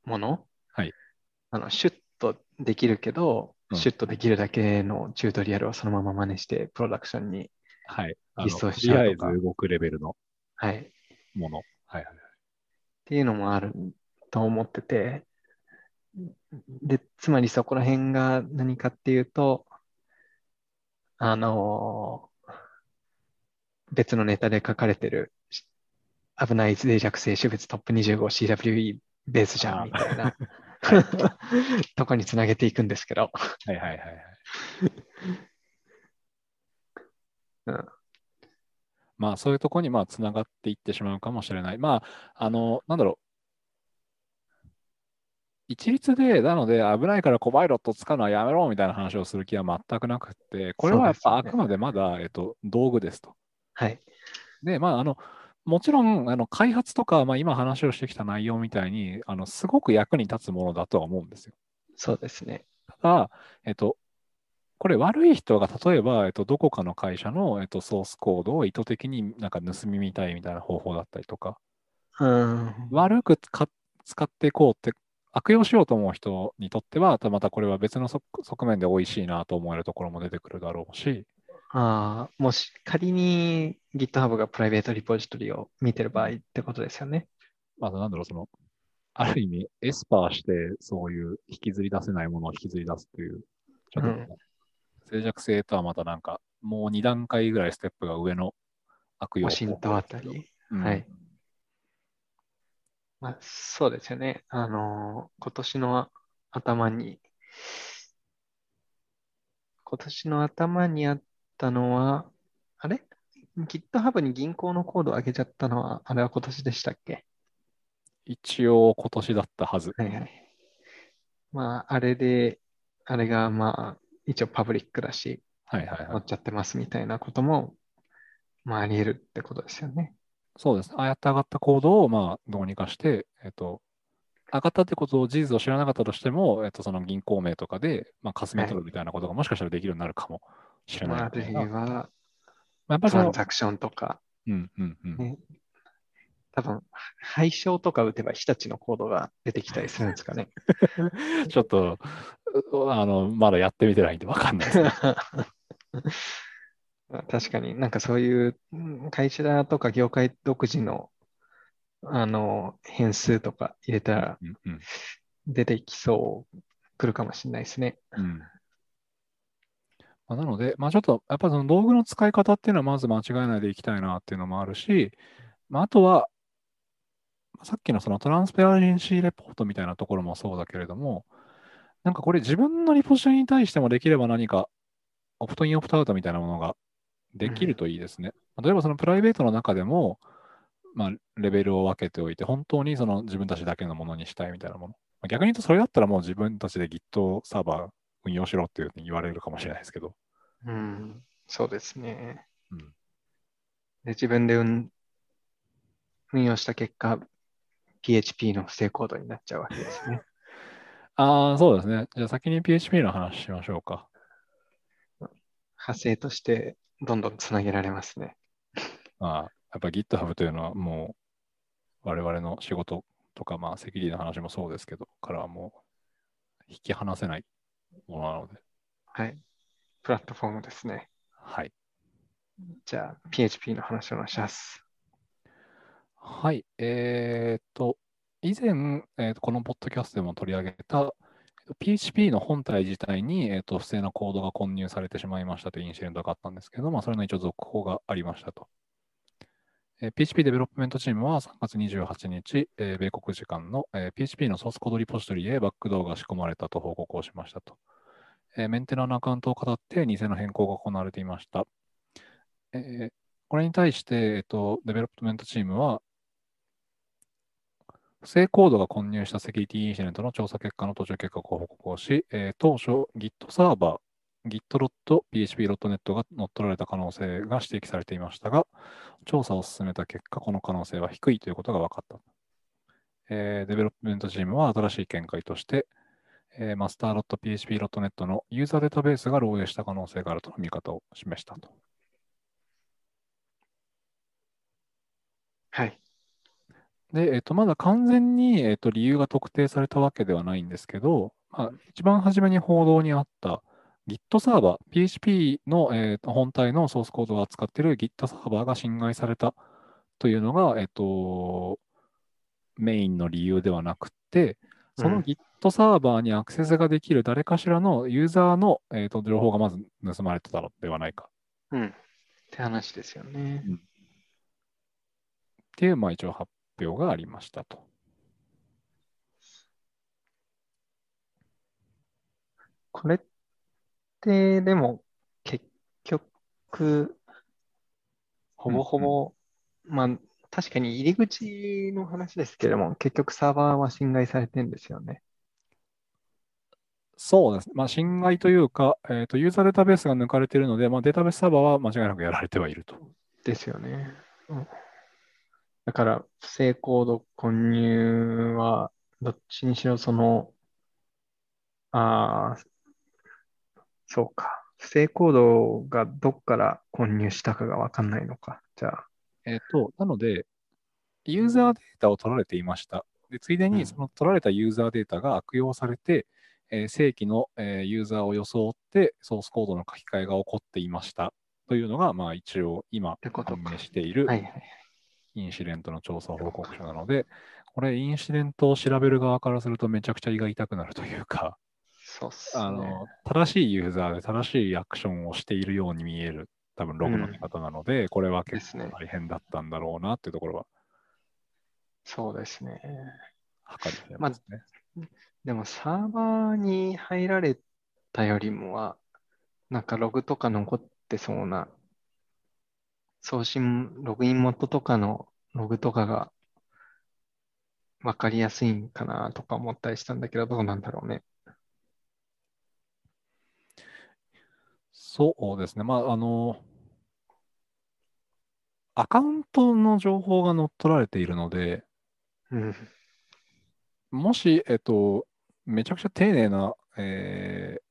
ものはい。あの、シュッとできるけど、うんシュッとできるだけのチュートリアルをそのまま真似して、プロダクションに、実装とりあえしちゃうとかず動くレベルのはい。っもの。はいはい。ていうのもあると思ってて、で、つまりそこら辺が何かっていうと、あの別のネタで書かれてる、し危ない脆弱性種別トップ 25CWE ベースじゃんみたいなとこにつなげていくんですけど、はいはいはいはい。うんまあそういうところにまあつながっていってしまうかもしれない。まあ、あの、なんだろう。一律で、なので危ないからコバイロット使うのはやめろみたいな話をする気は全くなくて、これはやっぱあくまでまだ、えっと、道具ですと。はい。で、まあ、あの、もちろん、あの、開発とか、まあ今話をしてきた内容みたいに、あの、すごく役に立つものだとは思うんですよ。そうですね。ただ、えっと、これ悪い人が例えば、えっと、どこかの会社の、えっと、ソースコードを意図的になんか盗み見たいみたいな方法だったりとか、うん。悪く使使っていこうって、悪用しようと思う人にとっては、またこれは別の側側面で美味しいなと思えるところも出てくるだろうし、ああ、もし仮に GitHub がプライベートリポジトリを見てる場合ってことですよね。まあ、なんだろう、その、ある意味、エスパーして、そういう引きずり出せないものを引きずり出すという、ちょっと、うん脆弱性とはまたなんか、もう2段階ぐらいステップが上の悪用ワシントンあたり。うんはいまあ、そうですよね。あのー今年の頭に、今年の頭にあったのは、あれ ?GitHub に銀行のコードを上げちゃったのは、あれは今年でしたっけ？一応今年だったはず。はいはい。まあ、あれで、あれがまあ、一応パブリックだし、はいはいはい。乗っちゃってますみたいなことも、まあ、あり得るってことですよね。そうです。ああやって上がったコードをまあどうにかして、えっと、上がったってことを事実を知らなかったとしても、えっと、その銀行名とかで、まあ、かすめ取るみたいなことがもしかしたらできるようになるかもしれないまあ、あるいみたいな。まは、あやっぱりそのトラン、ザクションとか、うんうんうん。ね、多分、配称とか打てば日立のコードが出てきたりするんですかね。ちょっと、うあの、まだやってみてないんでわかんないです 確かになんかそういううん会社とか業界独自のあの変数とか入れたら出てきそう、来るかもしれないですね。うんまあ、なので、まあ、ちょっと、やっぱその道具の使い方っていうのはまず間違えないでいきたいなっていうのもあるし、まあ、あとは、さっきのそのトランスペアレンシーレポートみたいなところもそうだけれども、なんかこれ自分のリポジションに対してもできれば何か、オプトイン、オプトアウトみたいなものができるといいですね。例えばそのプライベートの中でも、まあ、レベルを分けておいて、本当にその自分たちだけのものにしたいみたいなもの。まあ逆に言うと、それだったらもう自分たちで Git サーバー運用しろっていうに言われるかもしれないですけど。うん、そうですね。うんで、自分で運運用した結果、PHP の不正コードになっちゃうわけですね。ああ、そうですね。じゃあ先に PHP の話しましょうか。派生としてどんどんつなげられますね。まあ、やっぱ GitHub というのはもう我々の仕事とか、まあ、セキュリティの話もそうですけど、からはもう引き離せないものなので。はい。プラットフォームですね。はい。じゃあ、PHP の話をします。はい。えーっと、以前、えーこのポッドキャストでも取り上げた、PHP の本体自体に、えーと不正なコードが混入されてしまいましたというインシデントがあったんですけど、まあ、それの一応続報がありましたと。えー PHP development team は3月28日、えー米国時間の、えー PHP のソースコードリポジトリへバックドアが仕込まれたと報告をしましたと。えーメンテナーのアカウントを騙って偽の変更が行われていました。えーこれに対して、えーと、 development team は、不正コードが混入したセキュリティインシデントの調査結果の途中結果を報告をし、えー当初 Git サーバー、git.php.net が乗っ取られた可能性が指摘されていましたが、調査を進めた結果、この可能性は低いということが分かった。えー development team は新しい見解として、えー、master.php.net のユーザーデータベースが漏洩した可能性があるとの見方を示したと。はい。で、えっと、まだ完全に、えっと、理由が特定されたわけではないんですけど、まあ、一番初めに報道にあった Git サーバー、PHP の、えっと本体のソースコードを扱っている Git サーバーが侵害されたというのが、えっと、メインの理由ではなくて、そのうん Git サーバーにアクセスができる誰かしらのユーザーの、えっと情報がまず盗まれてたのではないかうん。って話ですよね。っていう、まあ、一応発表がありましたと。これって、でも、結局、ほぼほぼ、まあ、確かに入り口の話ですけれども、結局サーバーは侵害されてるんですよね。そうですね。まあ、侵害というか、えーと、ユーザーデータベースが抜かれているので、まあ、データベースサーバーは間違いなくやられてはいると。ですよね。うんだから、不正コード混入は、どっちにしろその、ああ、そうか。不正コードがどっから混入したかがわかんないのか。じゃあ、えっ、と、なので、ユーザーデータを取られていました。でついでうんに、その取られたユーザーデータが悪用されて、えー正規の、えーユーザーを装ってソースコードの書き換えが起こっていましたというのが、まあ、一応今判明しているはいはい。インシデントの調査報告書なので、これ、インシデントを調べる側からするとめちゃくちゃ胃が痛くなるというか、そうっすね。あの正しいユーザーで正しいアクションをしているように見える、多分ログの見方なので、これは結構大変だったんだろうなっていうところは、そうですね。測りますね。でもサーバーに入られたよりもは、なんかログとか残ってそうな、送信、ログイン元とかのログとかがわかりやすいんかなとか思ったりしたんだけど、どうなんだろうね。そうですね。まあ、あの、アカウントの情報が乗っ取られているので、うん。もし、えっと、めちゃくちゃ丁寧な、えー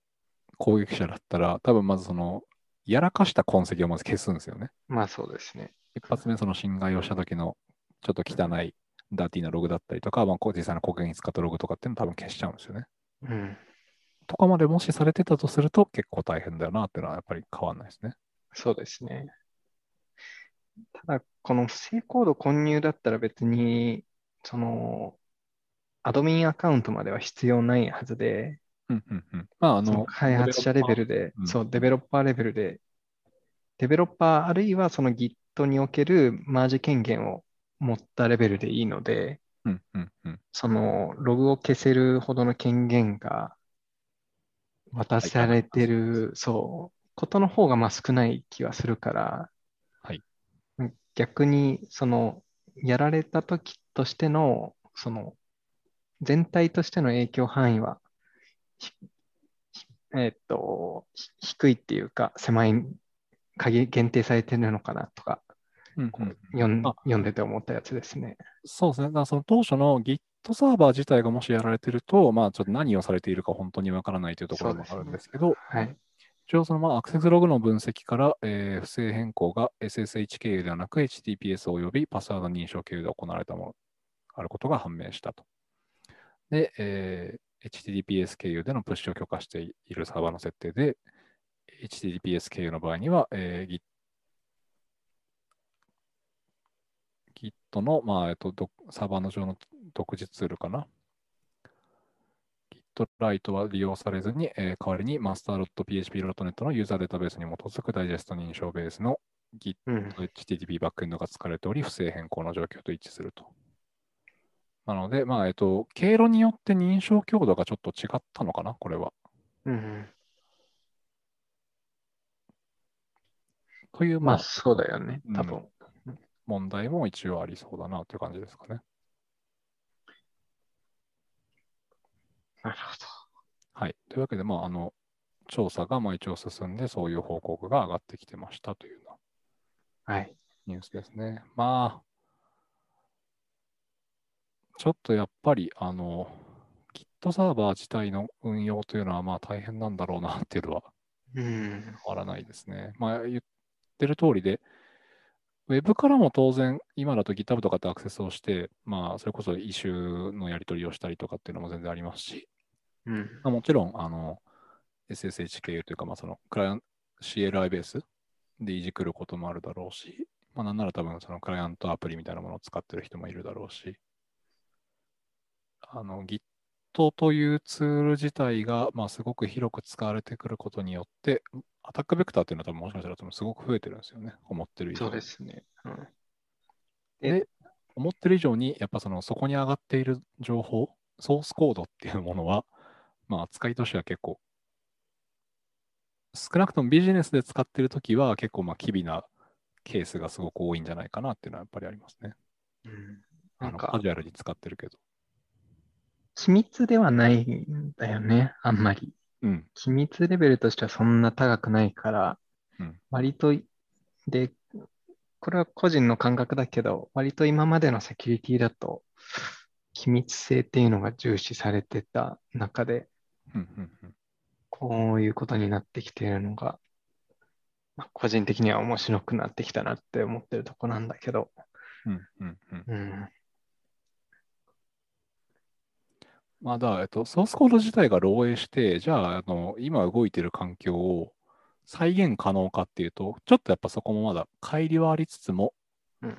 攻撃者だったら、多分まずその、やらかした痕跡をまず消すんですよね。まあそうですね。一発目、その侵害をした時のちょっと汚いダーティーなログだったりとか、まあ、実際の攻撃に使ったログとかっていうのを多分消しちゃうんですよね。うん。とかまでもしされてたとすると結構大変だよなっていうのはやっぱり変わんないですね。そうですね。ただ、この不正コード混入だったら別に、その、アドミンアカウントまでは必要ないはずで、うんうんうん。まあ、あそのの、開発者レベルで、うんそう、デベロッパーレベルで、デベロッパーあるいはその Git におけるマージ権限を持ったレベルでいいので、うんうんうん。そのログを消せるほどの権限が渡されてる、そう、ことの方がまあ少ない気はするから、はい逆にそのやられた時としての、その全体としての影響範囲は、えーっと、ひ低いっていうか、狭い、限限定されてるのかなとか、うんこうんう読んあ読んでて思ったやつですね。そうですね。だからその当初の Git サーバー自体がもしやられてると、まあちょっと何をされているか本当にわからないというところもあるんですけど、はい。一応そのまあアクセスログの分析から、えー不正変更が SSH 経由ではなく HTTPS およびパスワード認証経由で行われたものあることが判明したと。で、えー HTTPS 経由でのプッシュを許可しているサーバーの設定で、HTTPS 経由の場合には、えー Git Git の、まあえっと、どサーバーの上の独自ツールかな。GitLite は利用されずに、えー代わりに master.php.net のユーザーデータベースに基づくダイジェスト認証ベースの Git うん。HTTP バックエンドが使われており、不正変更の状況と一致すると。なので、まあ、えっと、経路によって認証強度がちょっと違ったのかな、これは。うん。という、まあ、まあそうだよね、多分。問題も一応ありそうだなという感じですかね。なるほはい。というわけで、まあ、あの、調査がまあ一応進んで、そういう報告が上がってきてましたというようなど。はい。ニュースですね。まあ、ちょっとやっぱり、あの、Git サーバー自体の運用というのは、まあ大変なんだろうなっていうのはうん。変わらないですね。まあ言ってる通りで、ウェブからも当然、今だと GitHub とかってアクセスをして、まあそれこそイシューのやり取りをしたりとかっていうのも全然ありますし、うん。まあ、もちろん、あの、SSH 経由というか、まあそのクライアント CLI ベースでいじくることもあるだろうし、まあなんなら多分そのクライアントアプリみたいなものを使ってる人もいるだろうし、あの Git というツール自体が、まあ、すごく広く使われてくることによって、アタックベクターっていうのは多分もしかしたら多分すごく増えてるんですよね、思ってる以上にそうですね。うん。で、思ってる以上に、やっぱそのそこに上がっている情報、ソースコードっていうものは、まあ扱いとしては結構、少なくともビジネスで使ってるときは結構まあ機微なケースがすごく多いんじゃないかなっていうのはやっぱりありますね。うんなんかカジュアルに使ってるけど。機密ではないんだよね、あんまり。うん。機密レベルとしてはそんな高くないから、うん。割と、で、これは個人の感覚だけど、割と今までのセキュリティだと、機密性っていうのが重視されてた中で、うんうんうん。こういうことになってきているのが、まあ個人的には面白くなってきたなって思ってるとこなんだけど、うんうんうん。うん、まあだえっと、ソースコード自体が漏洩して、じゃあ、あの、今動いてる環境を再現可能かっていうと、ちょっとやっぱそこもまだ乖離はありつつも、うんま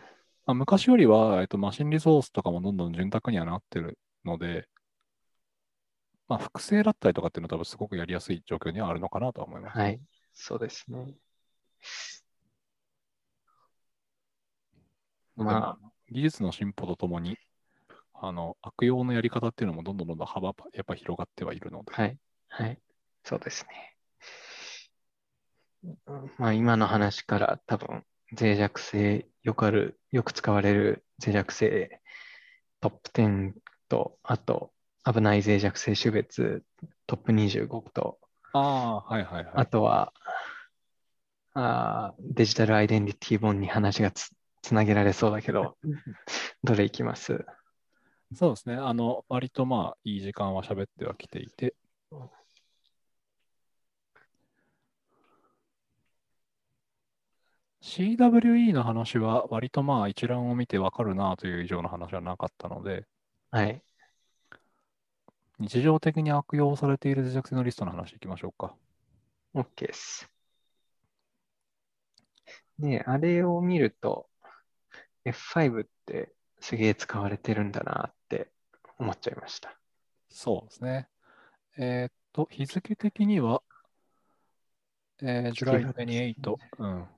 あ、昔よりは、えっと、マシンリソースとかもどんどん潤沢にはなってるので、まあ、複製だったりとかっていうのは多分すごくやりやすい状況にはあるのかなとは思います。はい、そうですね。ままあ、技術の進歩とともに、あの、悪用のやり方っていうのもどんどんどんどん幅、やっぱ広がってはいるので、あ、はい、はい、そうですね。まあ今の話から多分脆弱性、よくある、よく使われる脆弱性トップ10と、あと危ない脆弱性種別トップ25と、ああ、はいはいはい。あとはあーデジタルアイデンティティ本に話がつ、つなげられそうだけど、どれいきます？そうですね。あの、割とまあ、いい時間は喋ってはきていて。CWE の話は割とまあ一覧を見てわかるなという以上の話はなかったので、はい。日常的に悪用されている脆弱性のリストの話いきましょうか。OK です。で、あれを見ると、F5 ってすげえ使われてるんだなって思っちゃいました。そうですね。えーっと、日付的には、えー、ジュライ28、うん。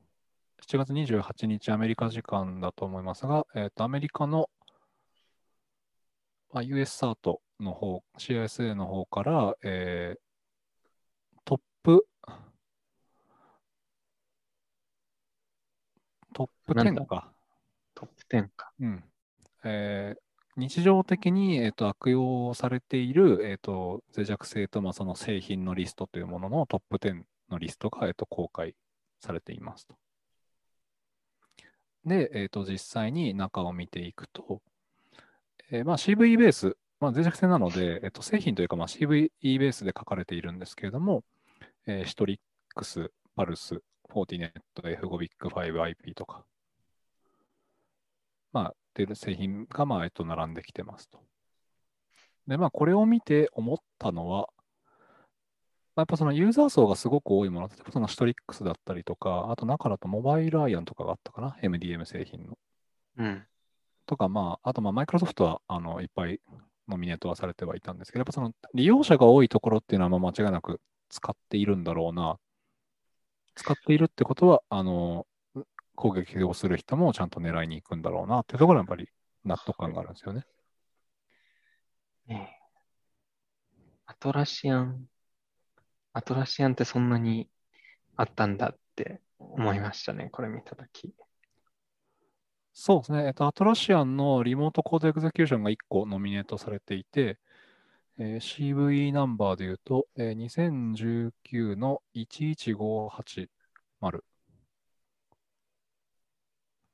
7月28日アメリカ時間だと思いますが、えーっと、アメリカの、まあ、US サートの方、CISA の方から、えートップ、トップなんだ？10か。トップ10か。うんえー日常的に、えーと悪用されている、えーと脆弱性と、まあ、その製品のリストというもののトップ10のリストが、えーと公開されていますと。で、えーと実際に中を見ていくと、えーまあ、CVE ベース、まあ、脆弱性なので、えーと製品というか、まあ、CVE ベースで書かれているんですけれども、えーシトリックス、パルス、フォーティネット、F5BIC5IP とか、まあ、っていう製品が、まあ、えっと、並んできてますと。で、まあ、これを見て思ったのは、まあやっぱそのユーザー層がすごく多いもの、例えばそのシトリックスだったりとか、あと中だとモバイルアイアンとかがあったかな、MDM 製品の。うん。とか、まあ、あと、まあ、マイクロソフトは、あの、いっぱいノミネートはされてはいたんですけど、やっぱその利用者が多いところっていうのは、まあ、間違いなく使っているんだろうな。使っているってことは、あの、攻撃をする人もちゃんと狙いに行くんだろうなっていうところはやっぱり納得感があるんですよね。ねえアトラシアン、アトラシアンってそんなにあったんだって思いましたね、これ見たとき。そうですね。えっと、アトラシアンのリモートコードエグゼキューションが1個ノミネートされていて、えー CVE ナンバーで言うと、えー2019の11580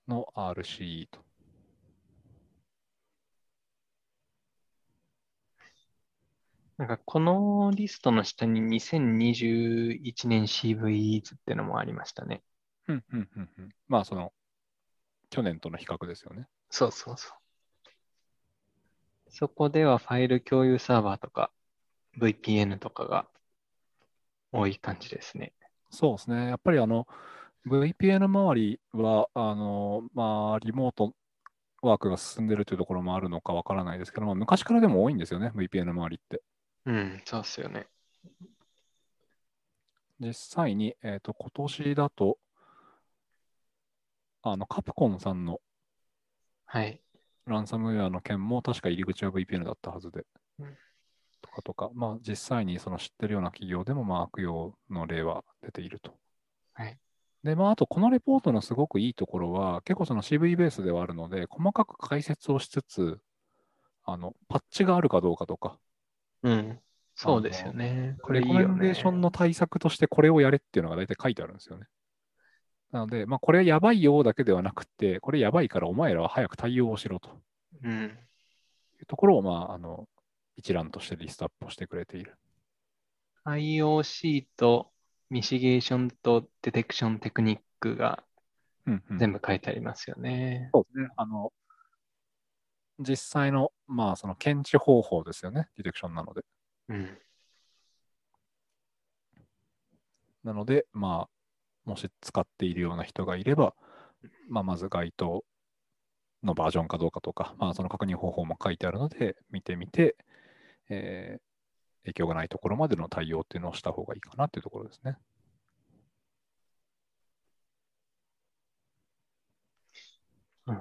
の RCE と。なんかこのリストの下に2021年 CVEs ってのもありましたね。うんうんうんうん。まあ、その、去年との比較ですよね。そうそうそう。そこではファイル共有サーバーとか VPN とかが多い感じですね。そうですね。やっぱりあの、VPN 周りは、あの、まあ、リモートワークが進んでるというところもあるのかわからないですけど、まあ、昔からでも多いんですよね、VPN 周りって。うん、そうっすよね。実際に、えっ、と、今年だと、あの、カプコンさんのはい。ランサムウェアの件も確か入り口は VPN だったはずでうん、とかとか、まあ実際にその知ってるような企業でもまあ悪用の例は出ていると。はい。で、まああとこのレポートのすごくいいところは、結構その CV ベースではあるので、細かく解説をしつつ、あの、パッチがあるかどうかとか、うん。そうですよね。これいいよレコメンデーションね。の対策としてこれをやれっていうのが大体書いてあるんですよね。なので、まあこれやばいよだけではなくて、これやばいからお前らは早く対応をしろと。うん。いうところを、まあ、あの、一覧としてリストアップをしてくれている。IOC とミシゲーションとデテクションテクニックがうんうん全部書いてありますよね。そうですね。あの、実際の、まあ、その検知方法ですよね。ディテクションなので。うん。なので、まあ、もし使っているような人がいれば、まあ、まず該当のバージョンかどうかとか、まあ、その確認方法も書いてあるので、見てみて、えー影響がないところまでの対応っていうのをした方がいいかなっていうところですね。うん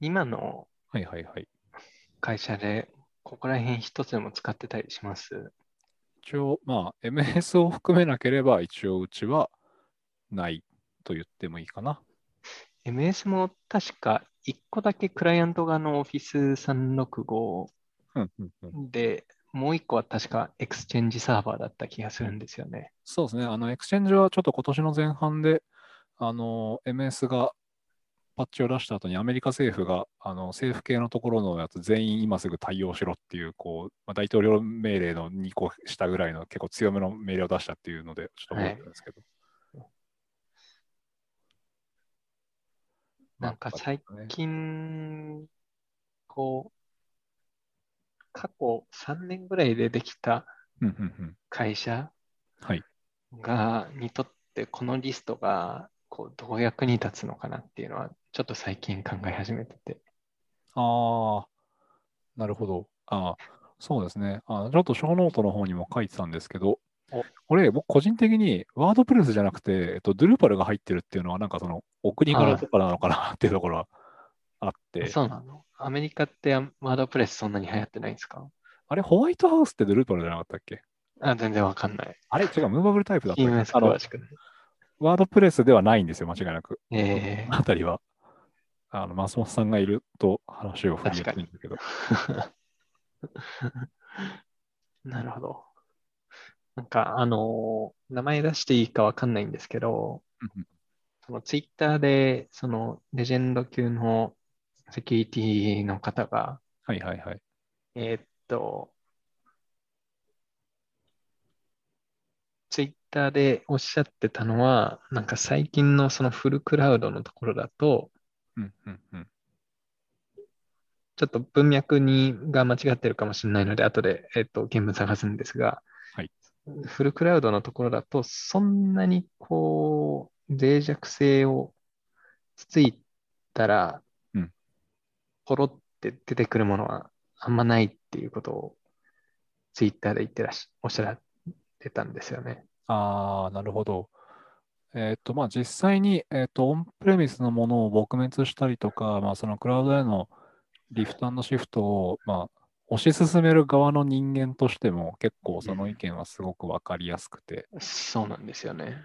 今のはいはいはい。会社でここら辺一つでも使ってたりします？一応、まあ、MS を含めなければ、一応うちはないと言ってもいいかな。MS も確か1個だけクライアント側の Office365 うんうんうん、で、もう1個は確か Exchange サーバーだった気がするんですよね。そうですね。あの、エクチェンジはちょっと今年の前半で、あの、MS がパッチを出した後にアメリカ政府が、あの、政府系のところのやつ全員今すぐ対応しろっていう、こう、まあ、大統領命令の2個下ぐらいの結構強めの命令を出したっていうので、ちょっと覚えてるんですけど。なんか最近、こう、過去3年ぐらいでできた。会社はい。が、にとってこのリストが、こう、どう役に立つのかなっていうのは、ちょっと最近考え始めてて。ああ、なるほど。ああ、そうですね。あちょっと show note の方にも書いてたんですけどお、これ、僕個人的にワードプレスじゃなくて、えっと、ドゥルーパルが入ってるっていうのは、なんかその、お国柄とかなのかなっていうところはあって、そうなの？アメリカってワードプレスそんなに流行ってないんですか？あれ、ホワイトハウスってドゥルーパルじゃなかったっけ？あ、全然わかんない。あれ、違う、ムーバブルタイプだったっけ EMS あの詳、しくない。ワードプレスではないんですよ、間違いなく。えあたりは。あの、松本さんがいると話を振りやすいんだけど。ー、なるほど。なんか、あのー名前出していいかわかんないんですけど、うんそのツイッターで、そのレジェンド級のセキュリティの方が、はいはいはい。えーっと、ツイッターでおっしゃってたのは、なんか最近のそのフルクラウドのところだと、うんうんうん。ちょっと文脈にが間違ってるかもしれないので、後で、えっと、原文探すんですが、はいフルクラウドのところだと、そんなにこう、脆弱性をつついたらうん、ポロって出てくるものはあんまないっていうことを、ツイッターで言ってらっし、おっしゃられてたんですよね。ああ、なるほど。えっと、まあ、実際に、えっと、オンプレミスのものを撲滅したりとか、まあ、そのクラウドへのリフトシフトを、まあ、推し進める側の人間としても、結構その意見はすごくわかりやすくて、そうなんですよね。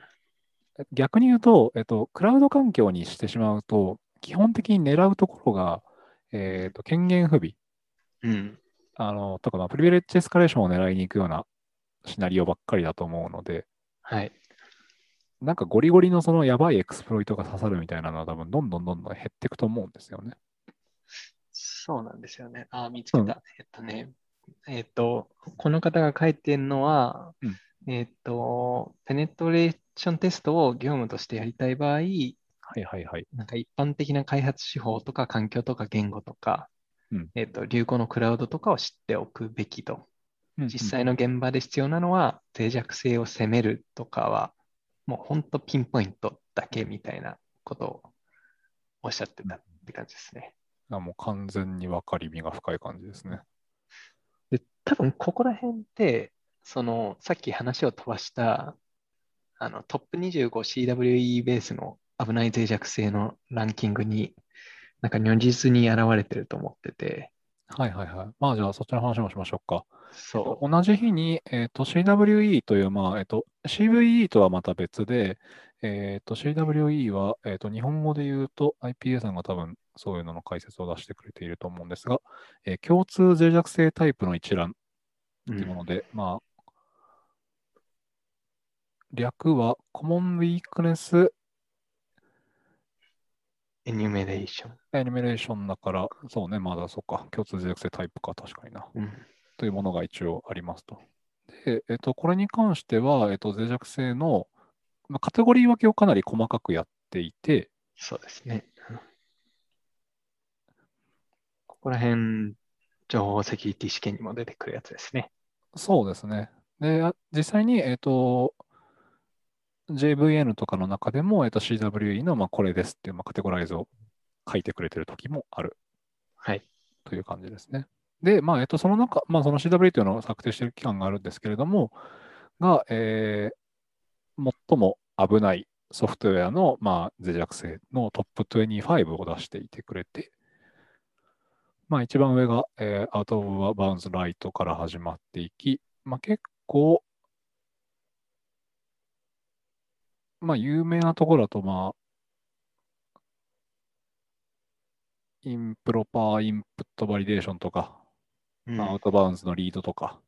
逆に言うと、えっと、クラウド環境にしてしまうと、基本的に狙うところが、えっと、権限不備、うん。あの、とか、まあ、プリベレッジエスカレーションを狙いに行くようなシナリオばっかりだと思うので、はい。なんかゴリゴリのそのやばいエクスプロイトが刺さるみたいなのは多分どんどんどんどん減っていくと思うんですよね。そうなんですよね。あ、見つけた。えっとね、えっと、この方が書いてるのは、うんえっと、ペネトレーションテストを業務としてやりたい場合、はいはいはい。なんか一般的な開発手法とか環境とか言語とか、うんえっと、流行のクラウドとかを知っておくべきと。実際際の現場で必要なのは、脆弱性を責めるとかは、もう本当ピンポイントだけみたいなことをおっしゃってたって感じですね。あもう完全に分かりみが深い感じですね。で、多分ここら辺って、その、さっき話を飛ばした、あの、トップ 25CWE ベースの危ない脆弱性のランキングに、なんか如実に現れてると思ってて、はいはいはい。まあじゃあそっちの話もしましょうか。そ同じ日に、えっと CWE という、まあえっと CVE とはまた別で、えっと CWE は、えっと日本語で言うと IPA さんが多分そういうのの解説を出してくれていると思うんですが、えー共通脆弱性タイプの一覧う。というもので、まあ、略は Common Weakness エニュメレーション。エニメレーションだから、そうね、まだそうか、共通脆弱性タイプか、確かにな。うん。というものが一応ありますと。で、えっと、これに関しては、えっと、脆弱性の、まあ、カテゴリー分けをかなり細かくやっていて、そうですね。うんここら辺、情報セキュリティ試験にも出てくるやつですね。そうですね。で、あ実際に、えっと、JVN とかの中でも、えっと、CWE の、まあ、これですっていう、まあ、カテゴライズを書いてくれてる時もあるはい。という感じですね。で、まあ、えっと、その中、まあ、その CWE というのを策定している期間があるんですけれども、が、えー最も危ないソフトウェアの、まあ、脆弱性のトップ25を出していてくれて、まあ、一番上が、えー、Out of Bounds Light から始まっていき、まあ、結構、まあ、有名なところだと、まあ、Improper Input Validation とか、うん。まあ Out of Bounds の Read とか、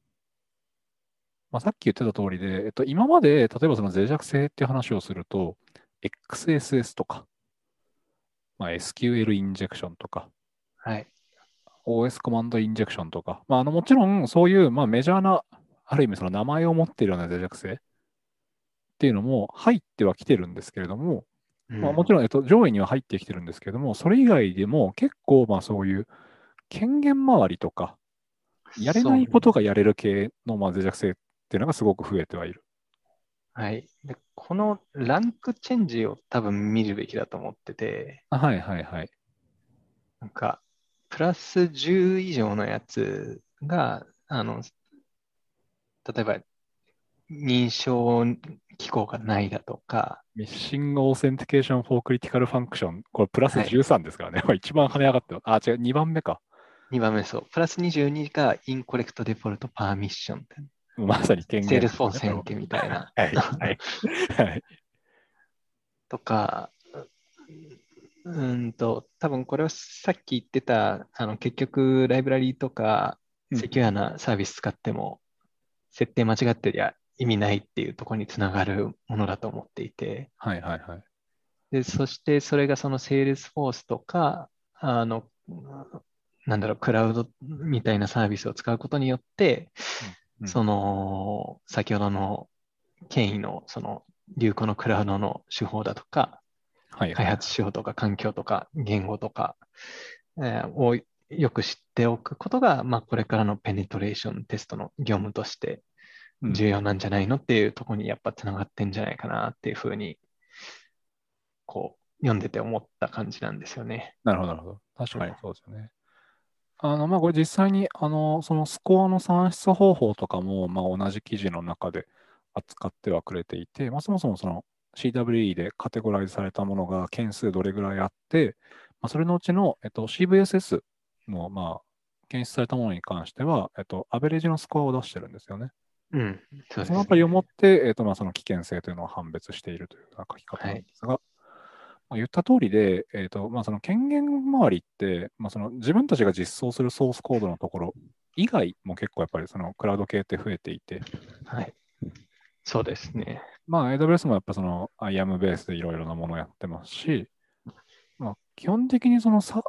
まあ、さっき言ってた通りで、えっと、今まで、例えばその脆弱性っていう話をすると、XSS とか、まあ、SQL インジェクションとか、はい。OS コマンドインジェクションとか、まあ、あのもちろんそういう、まあ、メジャーな、ある意味その名前を持っているような脆弱性っていうのも入ってはきてるんですけれども、まあ、もちろん、えっと、上位には入ってきてるんですけども、それ以外でも結構まあそういう権限周りとか、やれないことがやれる系のまあ脆弱性っていうのがすごく増えてはいる。はい。で、このランクチェンジを多分見るべきだと思ってて、あはいはいはい。なんか、プラス10以上のやつが、あの、例えば、認証機構がないだとか、 Missing Authentication for Critical Func tion、これプラスはい13ですからね。こ れ一番跳ね上がってる。あ、違う、2番目か。2番目そう、プラス22が Incorrect Default Permission って、まさに権限、セールスフォース変形みたいな。はいはい。はい。とか、うーんと、多分これはさっき言ってた、あの結局ライブラリーとかうんセキュアなサービス使っても、設定間違ってりゃ意味ないっていうところにつながるものだと思っていて、はいはいはい。で、そしてそれがそのセールスフォースとか、あの、なんだろう、クラウドみたいなサービスを使うことによって、うんその、先ほどの権威のその流行のクラウドの手法だとか、はい開発手法とか環境とか言語とか、えーをよく知っておくことが、まあ、これからのペネトレーションテストの業務としてうん重要なんじゃないのっていうところにやっぱつながってんじゃないかなっていうふうに、こう、読んでて思った感じなんですよね。なるほど、なるほど。確かにそうですよね。あの、まあ、これ実際に、あの、そのスコアの算出方法とかも、まあ、同じ記事の中で扱ってはくれていて、まあ、そもそもその CWE でカテゴライズされたものが件数どれぐらいあって、まあ、それのうちの、えっと、CVSS の、まあ、検出されたものに関しては、えっと、アベレージのスコアを出してるんですよね。うん、そうですそのあたりをもって、えっと、まあ、その危険性というのを判別しているというような書き方なんですが、まあ、言った通りで、えっとまあ、その権限周りって、まあ、その自分たちが実装するソースコードのところ以外も結構やっぱりそのクラウド系って増えていて、はい。そうですね。まあ、AWS もやっぱその IAM ベースでいろいろなものをやってますし、まあ、基本的にそのさ、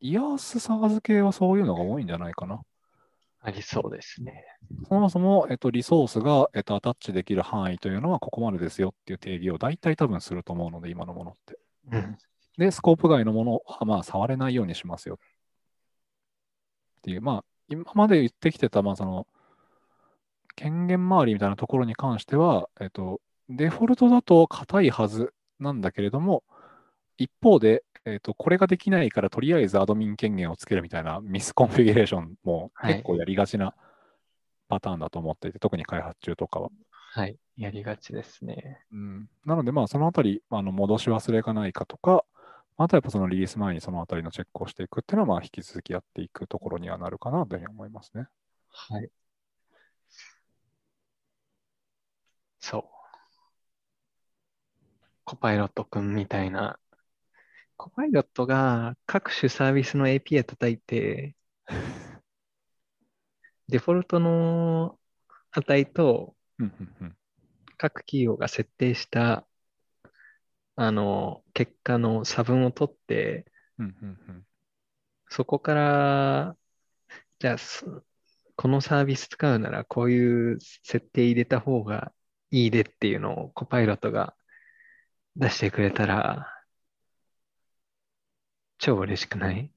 イヤースサーズ系はそういうのが多いんじゃないかな。ありそうですね。そもそも、えっと、リソースが、えっと、アタッチできる範囲というのはここまでですよっていう定義を大体多分すると思うので、今のものって。うん。で、スコープ外のものは、まあ、触れないようにしますよ。っていう、まあ、今まで言ってきてた、まあ、その、権限周りみたいなところに関しては、えっと、デフォルトだと硬いはずなんだけれども、一方で、えっと、これができないから、とりあえずアドミン権限をつけるみたいなミスコンフィギュレーションもはい結構やりがちなパターンだと思っていて、特に開発中とかは。はい。やりがちですね。うん、なので、まあ、そのあたり、まああの戻し忘れがないかとか、あとはやっぱそのリリース前にそのあたりのチェックをしていくっていうのは、まあ、引き続きやっていくところにはなるかなというふうに思いますね。はい。そう。コパイロットくんみたいな。コパイロットが各種サービスの API 叩いて、デフォルトの値と各企業が設定したあの結果の差分を取って、そこから、じゃあ、そこのサービス使うならこういう設定入れた方がいいでっていうのをコパイロットが出してくれたら、超嬉しくない？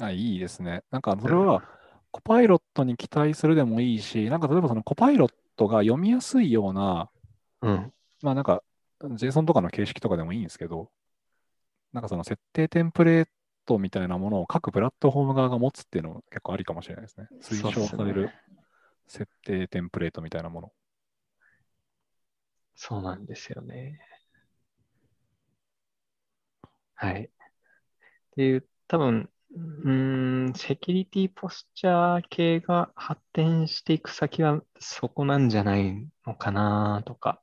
あ、いいですね。なんか、それは、コパイロットに期待するでもいいし、なんか、例えばそのコパイロットが読みやすいような、うん。まあなんか、JSON とかの形式とかでもいいんですけど、なんかその設定テンプレートみたいなものを各プラットフォーム側が持つっていうのも結構ありかもしれないですね。推奨される設定テンプレートみたいなもの。そうなんですよね。はい。っていう、多分、うーん、セキュリティポスチャー系が発展していく先はそこなんじゃないのかなとか。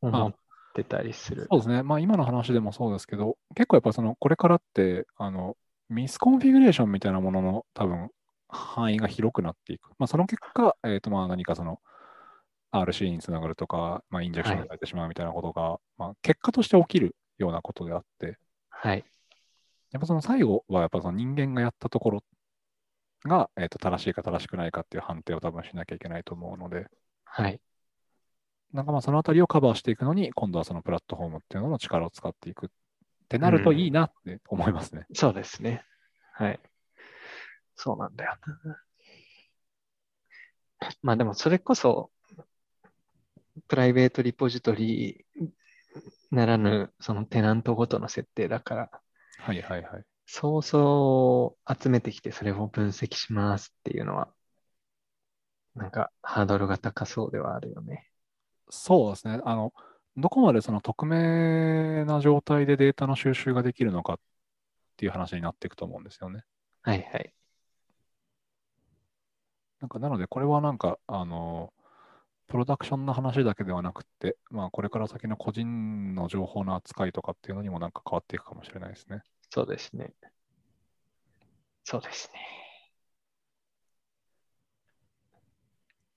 思ってたりする。そうですね。まあ今の話でもそうですけど、結構やっぱその、これからって、あの、 misconfiguration みたいなものの多分範囲が広くなっていく。まあその結果、えっ、とまあ何かその RC につながるとか、まあインジェクションされてしまうみたいなことが、まあ結果として起きるようなことであって、はい。やっぱその最後はやっぱその人間がやったところが、えー、と正しいか正しくないかっていう判定を多分しなきゃいけないと思うので、はい。なんかまあそのあたりをカバーしていくのに、今度はそのプラットフォームっていうのの力を使っていくってなるといいなって思いますね。そうですね。はい。そうなんだよな。まあでもそれこそ、プライベートリポジトリならぬ、そのテナントごとの設定だから、はいはいはい。そうそう集めてきてそれを分析しますっていうのは、なんかハードルが高そうではあるよね。そうですね。あの、どこまでその匿名な状態でデータの収集ができるのかっていう話になっていくと思うんですよね。はいはい。なんかなので、これはなんか、あの、プロダクションの話だけではなくて、まあ、これから先の個人の情報の扱いとかっていうのにもなんか変わっていくかもしれないですね。そうですね。そうですね。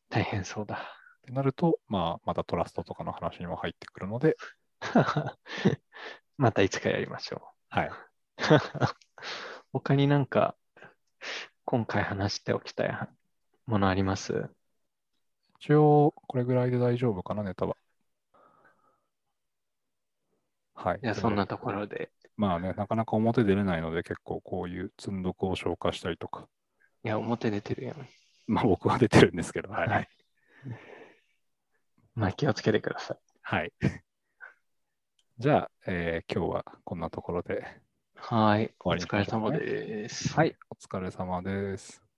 大変そうだ。ってなると、まあ、またトラストとかの話にも入ってくるので、またいつかやりましょはい。う。他になんか、今回話しておきたいものあります？一応、これぐらいで大丈夫かな、ネタは。はい。じゃあそんなところで。まあね、なかなか表出れないので、結構こういう積んどくを消化したりとか、いや、表出てるやん。まあ僕は出てるんですけど、はい。はいまあ気をつけてください。はい。じゃあ、えー今日はこんなところで。はい。お疲れ様です。はい、お疲れ様です。